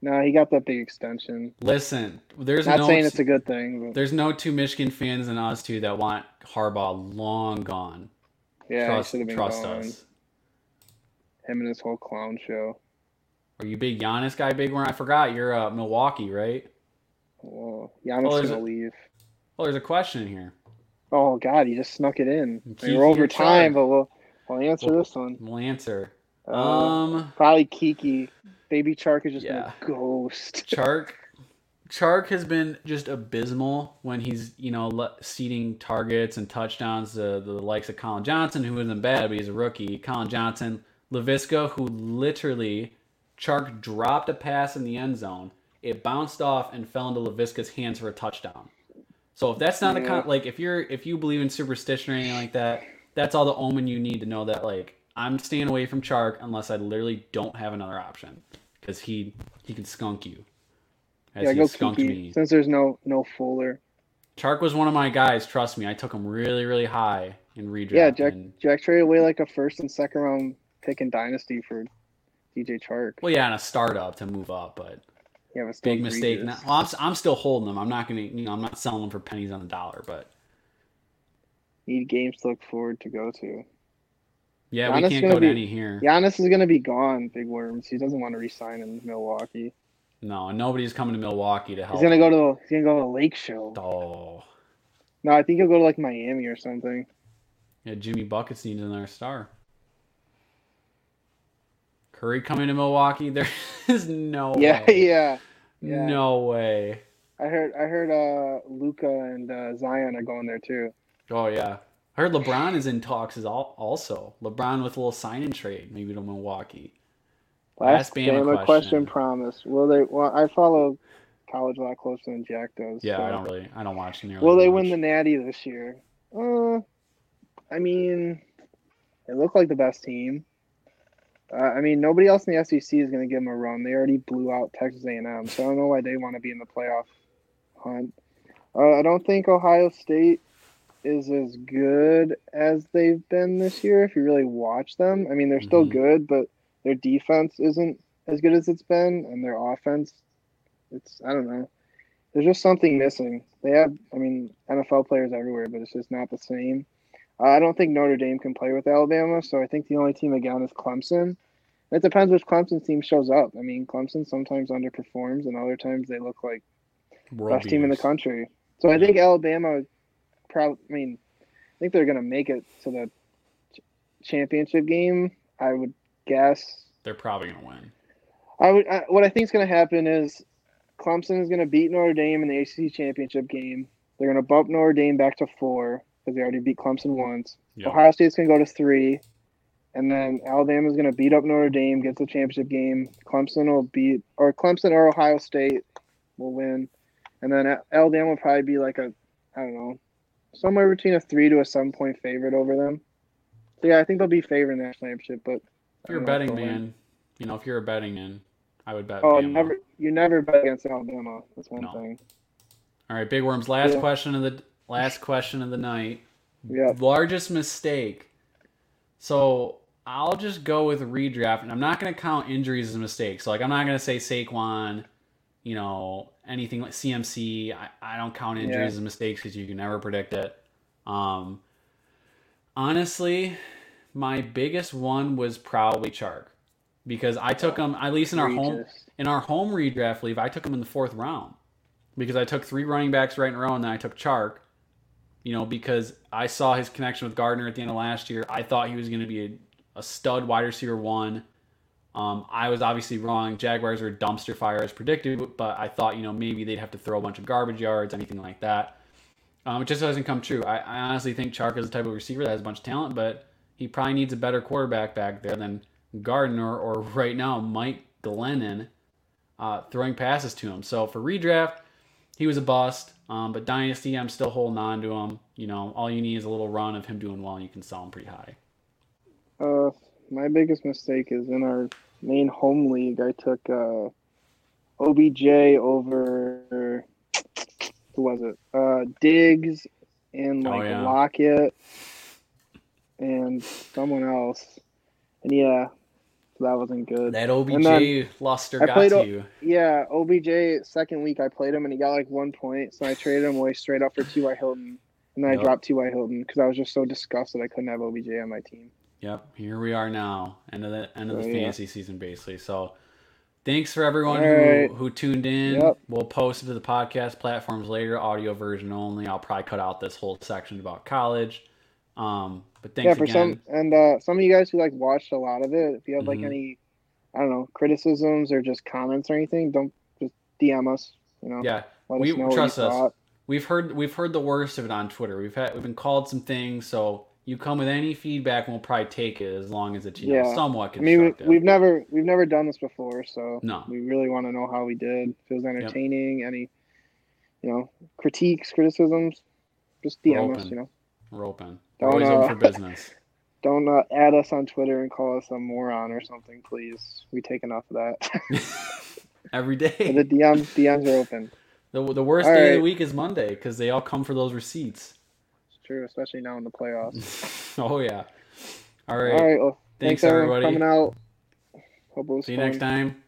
no, he got that big extension. Listen, there's Not no saying it's a good thing, but there's no two Michigan fans in us two that want Harbaugh long gone. yeah, trust he trust gone. us. Him and his whole clown show. Are you big Giannis guy, Big one? I forgot you're uh, Milwaukee, right? Well, Giannis Oh, there's gonna a- leave. Well, there's a question in here. Oh God, he just snuck it in. We're over time, but we'll we'll answer Well- this one. We'll answer. Uh, Um, probably Keke. Baby Chark is just Yeah. gonna ghost. Chark. Chark has been just abysmal when he's you know le- seeding targets and touchdowns to the likes of Collin Johnson, who isn't bad, but he's a rookie. Collin Johnson, Laviska, who literally Chark dropped a pass in the end zone. It bounced off and fell into Laviska's hands for a touchdown. So if that's not Yeah. kind like if you're if you believe in superstition or anything like that, that's all the omen you need to know that like I'm staying away from Chark unless I literally don't have another option because he he can skunk you. As yeah, he go skunked Keke. me. Since there's no no Fuller. Chark was one of my guys. Trust me, I took him really really high in redraft. Yeah, Jack and- Jack traded away like a first and second round pick in Dynasty for DJ Chark. well, yeah, and a startup to move up, but Yeah, but big mistake. Now, well, I'm, I'm still holding them. I'm not gonna, you know, I'm not selling them for pennies on the dollar. But Need games to look forward to go to. yeah, Giannis we can't go be- to any here. Giannis is gonna be gone. Big worms. He doesn't want to resign in Milwaukee. No, nobody's coming to Milwaukee to help. He's gonna go to he's gonna go to Lake Show. Oh, No, I think he'll go to like Miami or something. yeah, Jimmy buckets needs another star. Curry coming to Milwaukee? There is no Yeah, way. yeah. yeah. No way. I heard I heard uh Luka and uh, Zion are going there too. Oh yeah. I heard LeBron is in talks as al- also. LeBron with a little sign and trade, maybe to Milwaukee. Last Last Bama question. question. promise. Will they? Well, I follow college a lot closer than Jack does. Yeah, so- I don't really I don't watch nearly. Will they much. win the Natty this year? Uh, I mean, they look like the best team. Uh, I mean, nobody else in the SEC is going to give them a run. They already blew out Texas A&M, so I don't know why they want to be in the playoff hunt. Uh, I don't think Ohio State is as good as they've been this year. If you really watch them, I mean, they're still Mhm. good, but their defense isn't as good as it's been, and their offense, it's I don't know. There's just something missing. They have, I mean, NFL players everywhere, but it's just not the same. Uh, I don't think Notre Dame can play with Alabama, so I think the only team again is Clemson. It depends which Clemson team shows up. I mean, Clemson sometimes underperforms, and other times they look like World best team in the country. So I think Alabama, probably. I mean, I think they're going to make it to the ch- championship game. I would guess. They're probably gonna win. I would. I, what I think is going to happen is Clemson is going to beat Notre Dame in the ACC championship game. They're going to bump Notre Dame back to four because they already beat Clemson once. Yeah. Ohio State's going to go to three, and then Alabama's going to beat up Notre Dame, get to the championship game. Clemson will beat, or Clemson or Ohio State will win, and then Alabama will probably be like a, I don't know, somewhere between a three to a seven point favorite over them. So yeah, I think they'll be favored in that championship. But If you're a I don't know if betting they'll win. man, you know, if you're a betting man, I would bet. oh, Bama. never, you never bet against Alabama. That's one No. thing. All right, big worms. Last Yeah. question of the last question of the night. Yeah. Largest mistake. So I'll just go with redraft, and I'm not going to count injuries as a mistake. So like I'm not going to say Saquon, you know, anything like CMC. I, I don't count injuries Yeah. as mistakes because you can never predict it. Um, honestly, my biggest one was probably Chark because I took him at least in our home in our home redraft leave. I took him in the fourth round because I took three running backs right in a row, and then I took Chark. You know, because I saw his connection with Gardner at the end of last year. I thought he was going to be a, a stud wide receiver one. Um, I was obviously wrong. Jaguars a dumpster fire as predicted, but I thought you know maybe they'd have to throw a bunch of garbage yards, anything like that. Um, it just doesn't come true. I, I honestly think Chark is the type of receiver that has a bunch of talent, but he probably needs a better quarterback back there than Gardner or right now Mike Glennon uh, throwing passes to him. So for redraft, he was a bust. Um, but dynasty, I'm still holding on to him. You know, all you need is a little run of him doing well, and you can sell him pretty high. Uh, my biggest mistake is in our main home league. I took uh, OBJ over who was it? Uh, Diggs and Oh, like yeah. Lockett and someone else. And yeah, so that wasn't good. That OBJ luster I got played to you. Yeah, OBJ second week I played him and he got like one point, so I traded him away straight up for T.Y. Hilton. And then Yep. I dropped T.Y. Hilton because I was just so disgusted I couldn't have OBJ on my team. Yep, here we are now, end of the end of the Oh, yeah. fantasy season, basically. So, thanks for everyone All who right. who tuned in. Yep. We'll post it to the podcast platforms later, audio version only. I'll probably cut out this whole section about college. Um, but thanks yeah, for again. some and uh, some of you guys who like watched a lot of it, if you have like Mhm. any, I don't know, criticisms or just comments or anything, don't just DM us. You know, yeah, let we- us know trust what you us. thought. we've heard we've heard the worst of it on Twitter. We've had we've been called some things, so you come with any feedback, we'll probably take it as long as it's you know Yeah. somewhat I mean, we, constructive. we've never we've never done this before, so No. we really want to know how we did. If it was entertaining, any, you know, critiques, criticisms, just DM us. You know, We're open. We're Don't, always uh, open for business. don't uh, add us on Twitter and call us a moron or something, please. We take enough of that. Every the day. DM DMs are open. The, the worst All day of the week is Monday because they all come for those receipts. True, especially now in the playoffs. oh yeah. All right. All right. Well, Thanks, thanks, everybody. for coming out. Hope See you next time.